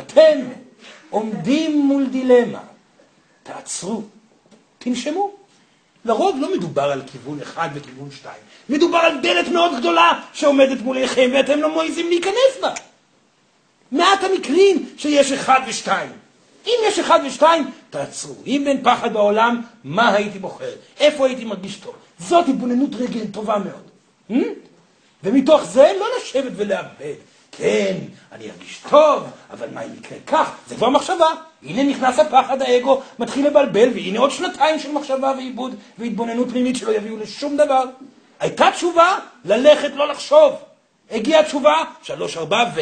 אתם עומדים מול דילמה. תעצרו, תנשמו. לרוב לא מדובר על כיוון אחד וכיוון שתיים. מדובר על דלת מאוד גדולה שעומדת מולכם ואתם לא מועיזים להיכנס בה. מעט המקרים שיש אחד ושתיים. אם יש אחד ושתיים, תעצרו. אם אין פחד בעולם, מה הייתי בוחר? איפה הייתי מרגיש טוב? זאת התבוננות רגל טובה מאוד. Hmm? ומתוך זה לא לשבת ולאבד. כן, אני ארגיש טוב, אבל מה אם יקרה כך? זה כבר מחשבה. הנה נכנס הפחד, האגו מתחיל לבלבל, והנה עוד שנתיים של מחשבה ועיבוד והתבוננות פנימית שלא יביאו לשום דבר. הייתה תשובה, ללכת לא לחשוב. הגיעה תשובה, שלוש ארבע ו...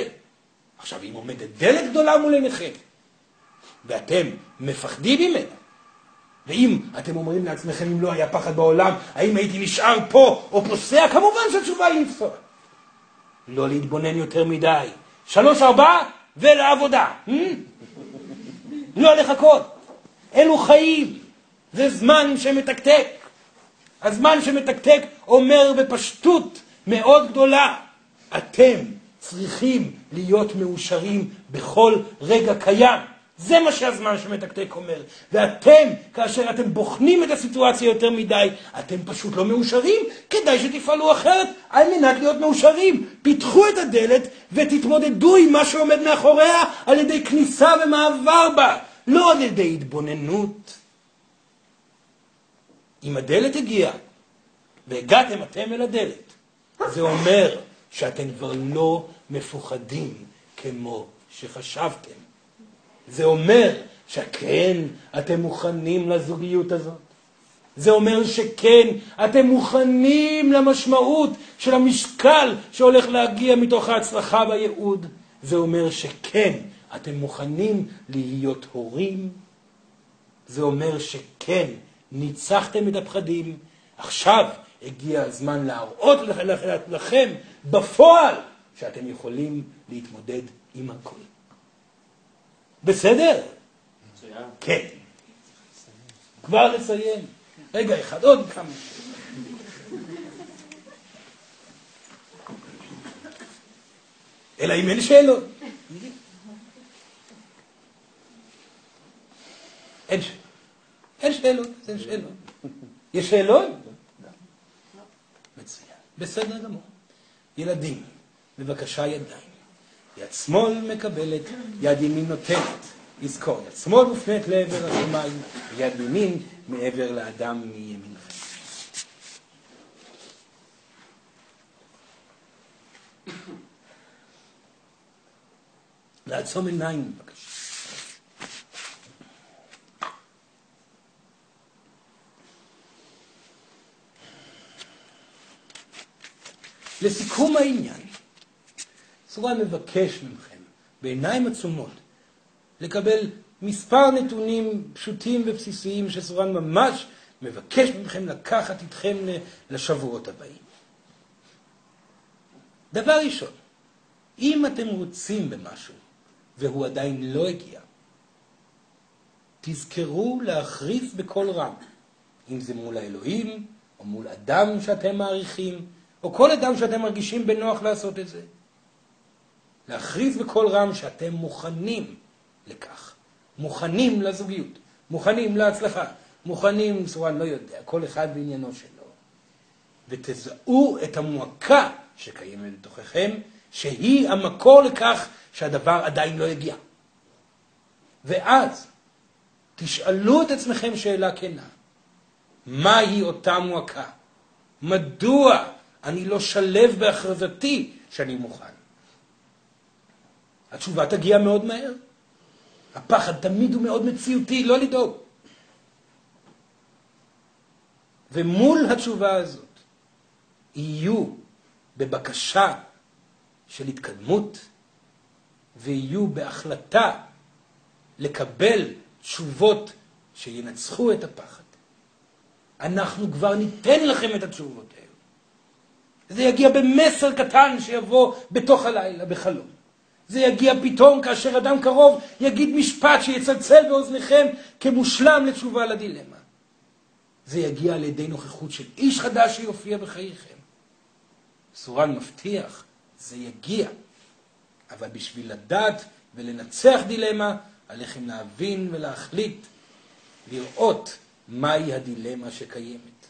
עכשיו, אם עומדת דלת גדולה מול עיניכם, ואתם מפחדים ממנה, ואם אתם אומרים לעצמכם, אם לא היה פחד בעולם, האם הייתי נשאר פה או פוסע, כמובן שהתשובה היא לפסוע. לא להתבונן יותר מדי. שלוש ארבע ולעבודה. Hmm? לא לחכות. אלו חיים. זה זמן שמתקתק. הזמן שמתקתק אומר בפשטות מאוד גדולה, אתם צריכים להיות מאושרים בכל רגע קיים. זה מה שהזמן שמתקתק אומר. ואתם, כאשר אתם בוחנים את הסיטואציה יותר מדי, אתם פשוט לא מאושרים, כדאי שתפעלו אחרת על מנת להיות מאושרים. פיתחו את הדלת ותתמודדו עם מה שעומד מאחוריה על ידי כניסה ומעבר בה, לא על ידי התבוננות. אם הדלת הגיעה והגעתם אתם אל הדלת, זה אומר שאתם כבר לא מפוחדים כמו שחשבתם. זה אומר שכן, אתם מוכנים לזוגיות הזאת. זה אומר שכן, אתם מוכנים למשמעות של המשקל שהולך להגיע מתוך ההצלחה בייעוד. זה אומר שכן, אתם מוכנים להיות הורים. זה אומר שכן, ניצחתם את הפחדים. עכשיו הגיע הזמן להראות לכם בפועל שאתם יכולים להתמודד עם הכול. בסדר? מצוין. כן. כבר לסיים. רגע אחד, עוד כמה. אלא אם אין שאלות. אין שאלות. אין שאלות, אין שאלות. יש שאלות? מצוין. בסדר גמור. ילדים, בבקשה ידיים. יד שמאל מקבלת, יד ימין נותנת. לזכור, יד שמאל מופנית לעבר השמיים, ויד ימין מעבר לאדם מימינכם. לעצום עיניים בבקשה. לסיכום העניין, סורן מבקש מכם, בעיניים עצומות, לקבל מספר נתונים פשוטים ובסיסיים שסורן ממש מבקש מכם לקחת איתכם לשבועות הבאים. דבר ראשון, אם אתם רוצים במשהו והוא עדיין לא הגיע, תזכרו להכריז בקול רם, אם זה מול האלוהים, או מול אדם שאתם מעריכים, או כל אדם שאתם מרגישים בנוח לעשות את זה. להכריז בקול רם שאתם מוכנים לכך, מוכנים לזוגיות, מוכנים להצלחה, מוכנים, סורן לא יודע, כל אחד בעניינו שלו. ותזהו את המועקה שקיימת בתוככם, שהיא המקור לכך שהדבר עדיין לא הגיע. ואז תשאלו את עצמכם שאלה כנה, מהי אותה מועקה? מדוע אני לא שלב בהכרזתי שאני מוכן? התשובה תגיע מאוד מהר. הפחד תמיד הוא מאוד מציאותי, לא לדאוג. ומול התשובה הזאת יהיו בבקשה של התקדמות ויהיו בהחלטה לקבל תשובות שינצחו את הפחד. אנחנו כבר ניתן לכם את התשובות האלה. זה יגיע במסר קטן שיבוא בתוך הלילה, בחלום. זה יגיע פתאום כאשר אדם קרוב יגיד משפט שיצלצל באוזניכם כמושלם לתשובה לדילמה. זה יגיע על ידי נוכחות של איש חדש שיופיע בחייכם. סורן מבטיח, זה יגיע. אבל בשביל לדעת ולנצח דילמה, עליכם להבין ולהחליט, לראות מהי הדילמה שקיימת.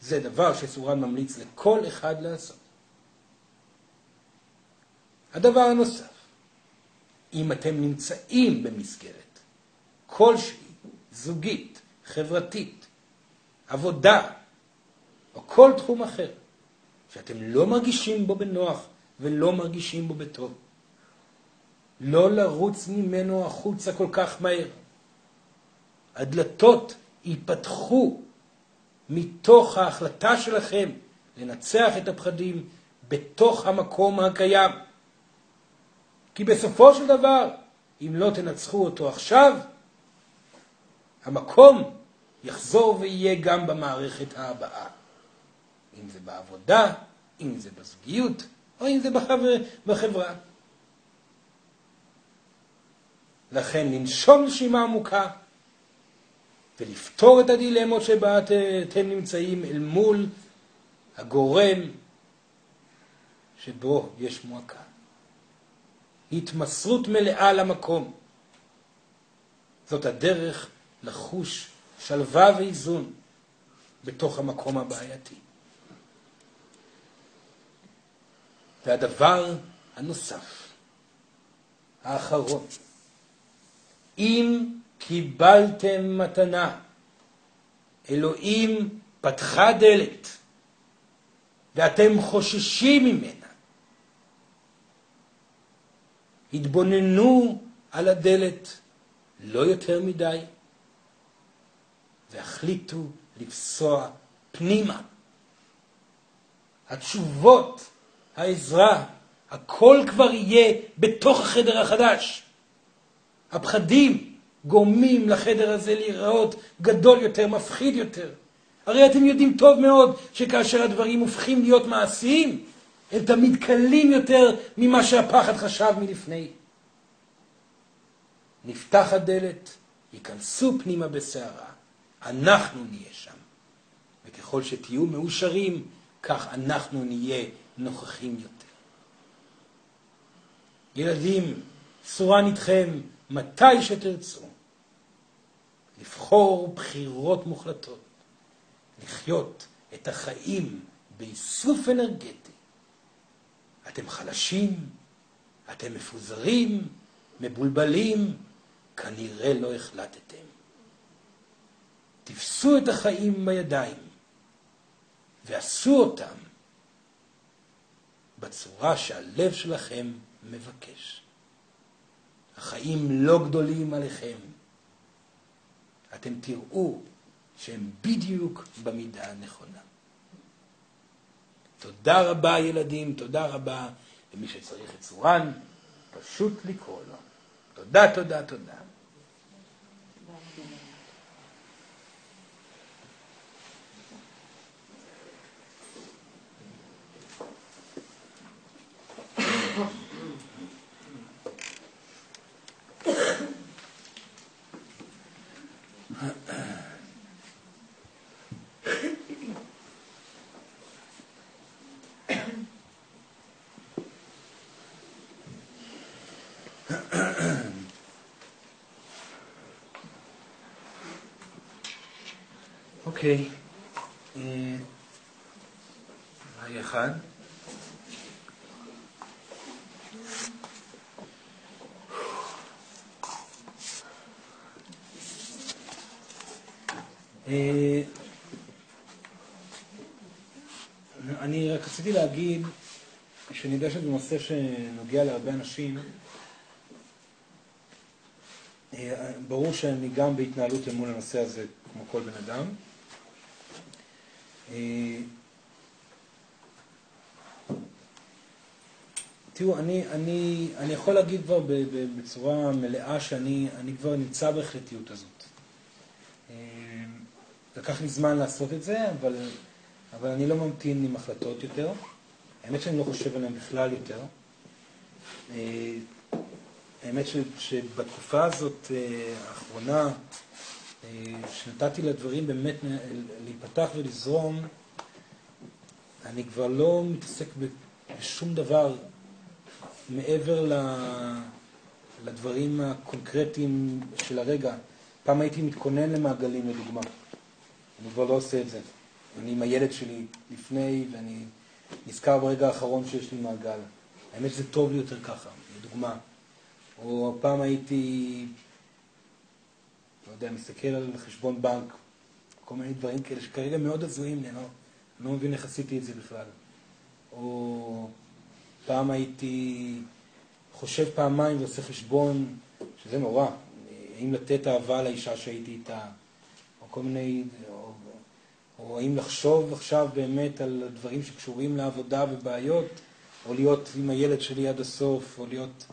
זה דבר שסורן ממליץ לכל אחד לעשות. הדבר הנוסף, אם אתם נמצאים במסגרת כלשהי, זוגית, חברתית, עבודה, או כל תחום אחר, שאתם לא מרגישים בו בנוח ולא מרגישים בו בטוב, לא לרוץ ממנו החוצה כל כך מהר. הדלתות ייפתחו מתוך ההחלטה שלכם לנצח את הפחדים בתוך המקום הקיים. כי בסופו של דבר, אם לא תנצחו אותו עכשיו, המקום יחזור ויהיה גם במערכת הבאה. אם זה בעבודה, אם זה בזוגיות, או אם זה בחבר, בחברה. לכן לנשום נשימה עמוקה ולפתור את הדילמות שבה אתם נמצאים אל מול הגורם שבו יש מועקה. התמסרות מלאה למקום. זאת הדרך לחוש שלווה ואיזון בתוך המקום הבעייתי. והדבר הנוסף, האחרון, אם קיבלתם מתנה, אלוהים פתחה דלת, ואתם חוששים ממנה, התבוננו על הדלת לא יותר מדי, והחליטו לפסוע פנימה. התשובות, העזרה, הכל כבר יהיה בתוך החדר החדש. הפחדים גורמים לחדר הזה להיראות גדול יותר, מפחיד יותר. הרי אתם יודעים טוב מאוד שכאשר הדברים הופכים להיות מעשיים, הם תמיד קלים יותר ממה שהפחד חשב מלפני. נפתח הדלת, ייכנסו פנימה בסערה, אנחנו נהיה שם. וככל שתהיו מאושרים, כך אנחנו נהיה נוכחים יותר. ילדים, סורן איתכם מתי שתרצו. לבחור בחירות מוחלטות, לחיות את החיים באיסוף אנרגטי. אתם חלשים, אתם מפוזרים, מבולבלים, כנראה לא החלטתם. תפסו את החיים בידיים ועשו אותם בצורה שהלב שלכם מבקש. החיים לא גדולים עליכם. אתם תראו שהם בדיוק במידה הנכונה. תודה רבה ילדים, תודה רבה למי שצריך את צורן, פשוט לקרוא לו. תודה, תודה, תודה. אוקיי. רגע אחד. אני רק רציתי להגיד שאני יודע שזה נושא שנוגע להרבה אנשים. אה, ברור שאני גם בהתנהלות אל מול הנושא הזה כמו כל בן אדם. אה, תראו, אני, אני, אני יכול להגיד כבר בצורה מלאה שאני כבר נמצא בהחלטיות הזאת. אה, לקח לי זמן לעשות את זה, אבל, אבל אני לא ממתין עם החלטות יותר. האמת שאני לא חושב עליהן בכלל יותר. אה, האמת שבתקופה הזאת האחרונה, שנתתי לדברים באמת להיפתח ולזרום, אני כבר לא מתעסק בשום דבר מעבר לדברים הקונקרטיים של הרגע. פעם הייתי מתכונן למעגלים, לדוגמה. אני כבר לא עושה את זה. אני עם הילד שלי לפני, ואני נזכר ברגע האחרון שיש לי מעגל. האמת שזה טוב לי יותר ככה, לדוגמה. או פעם הייתי לא יודע, מסתכל על חשבון בנק, כל מיני דברים כאלה שכרגע מאוד הזויים לי, אני לא, לא מבין איך עשיתי את זה בכלל. או פעם הייתי חושב פעמיים ועושה חשבון, שזה נורא, האם לתת אהבה לאישה שהייתי איתה, או כל מיני, או, או האם לחשוב עכשיו באמת על דברים שקשורים לעבודה ובעיות, או להיות עם הילד שלי עד הסוף, או להיות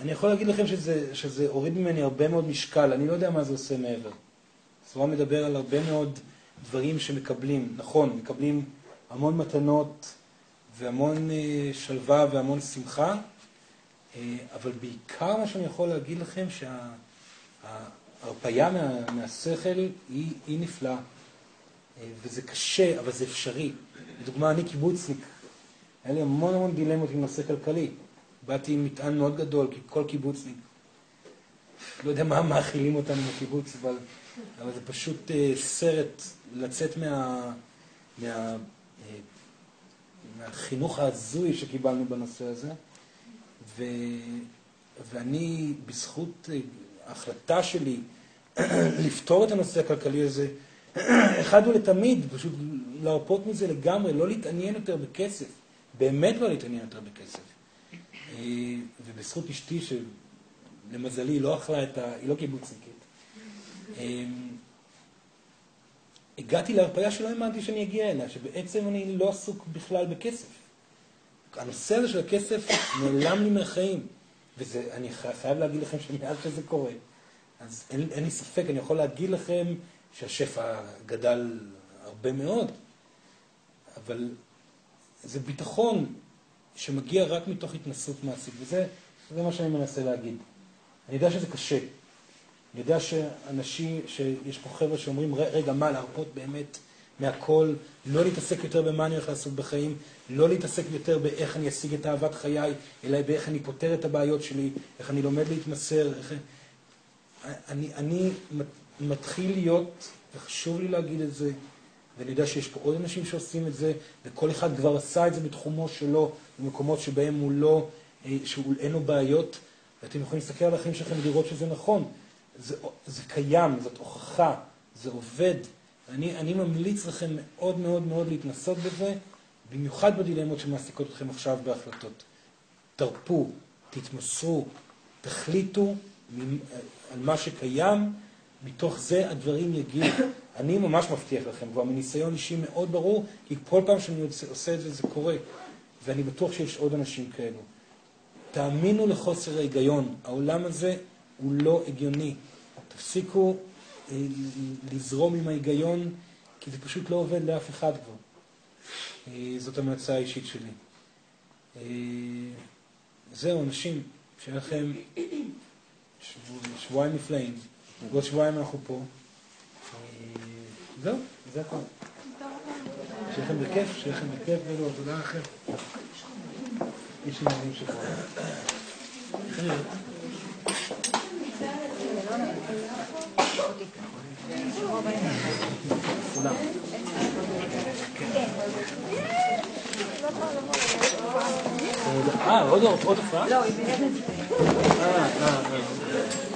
אני יכול להגיד לכם שזה, שזה הוריד ממני הרבה מאוד משקל, אני לא יודע מה זה עושה מעבר. סברה מדבר על הרבה מאוד דברים שמקבלים, נכון, מקבלים המון מתנות והמון אה, שלווה והמון שמחה, אה, אבל בעיקר מה שאני יכול להגיד לכם שההרפאיה מה, מהשכל היא, היא נפלאה. אה, וזה קשה, אבל זה אפשרי. לדוגמה, אני קיבוצניק, היה לי המון המון דילמות עם נושא כלכלי. באתי עם מטען מאוד גדול, כי כל קיבוצניק, לא יודע מה מאכילים אותנו בקיבוץ, אבל, אבל זה פשוט אה, סרט לצאת מה, מה, אה, מהחינוך ההזוי שקיבלנו בנושא הזה. ו, ואני, בזכות אה, ההחלטה שלי לפתור את הנושא הכלכלי הזה, אחד ולתמיד, פשוט להרפות מזה לגמרי, לא להתעניין יותר בכסף, באמת לא להתעניין יותר בכסף. ובזכות אשתי, שלמזלי היא לא אכלה את ה... היא לא קיבוצניקית, אה, הגעתי להרפאיה שלא האמנתי שאני אגיע אליה, שבעצם אני לא עסוק בכלל בכסף. הנושא הזה של הכסף נעלם לי מהחיים, ואני חייב להגיד לכם שמאז שזה קורה, אז אין, אין לי ספק, אני יכול להגיד לכם שהשפע גדל הרבה מאוד, אבל זה ביטחון שמגיע רק מתוך התנסות מעשית, וזה מה שאני מנסה להגיד. אני יודע שזה קשה. אני יודע שאנשים, שיש פה חבר'ה שאומרים, רגע, מה, להרפות באמת מהכל, לא להתעסק יותר במה אני הולך לעשות בחיים, לא להתעסק יותר באיך אני אשיג את אהבת חיי, אלא באיך אני פותר את הבעיות שלי, איך אני לומד להתמסר, איך... אני, אני מתחיל להיות, וחשוב לי להגיד את זה, ואני יודע שיש פה עוד אנשים שעושים את זה, וכל אחד כבר עשה את זה בתחומו שלו, במקומות שבהם הוא לא אה, שאין לו בעיות, ואתם יכולים להסתכל על החיים שלכם ולראות שזה נכון. זה, זה קיים, זאת הוכחה, זה עובד. אני, אני ממליץ לכם מאוד מאוד מאוד להתנסות בזה, במיוחד בדילמות שמעסיקות אתכם עכשיו בהחלטות. תרפו, תתמסרו, תחליטו על מה שקיים, מתוך זה הדברים יגיעו. אני ממש מבטיח לכם, כבר מניסיון אישי מאוד ברור, כי כל פעם שאני עושה את זה, זה קורה. ואני בטוח שיש עוד אנשים כאלו. תאמינו לחוסר ההיגיון. העולם הזה הוא לא הגיוני. תפסיקו אה, לזרום עם ההיגיון, כי זה פשוט לא עובד לאף אחד כבר. אה, זאת המלצה האישית שלי. אה, זהו, אנשים, שיהיה לכם שבוע, שבועיים נפלאים. עוד שבועיים אנחנו פה. זהו, זה הכל. שיהיה לכם בכיף, שיהיה לכם בכיף, ולא, תודה לכם. יש עניינים. אה, עוד הופעה? לא, היא אה, אה, אה.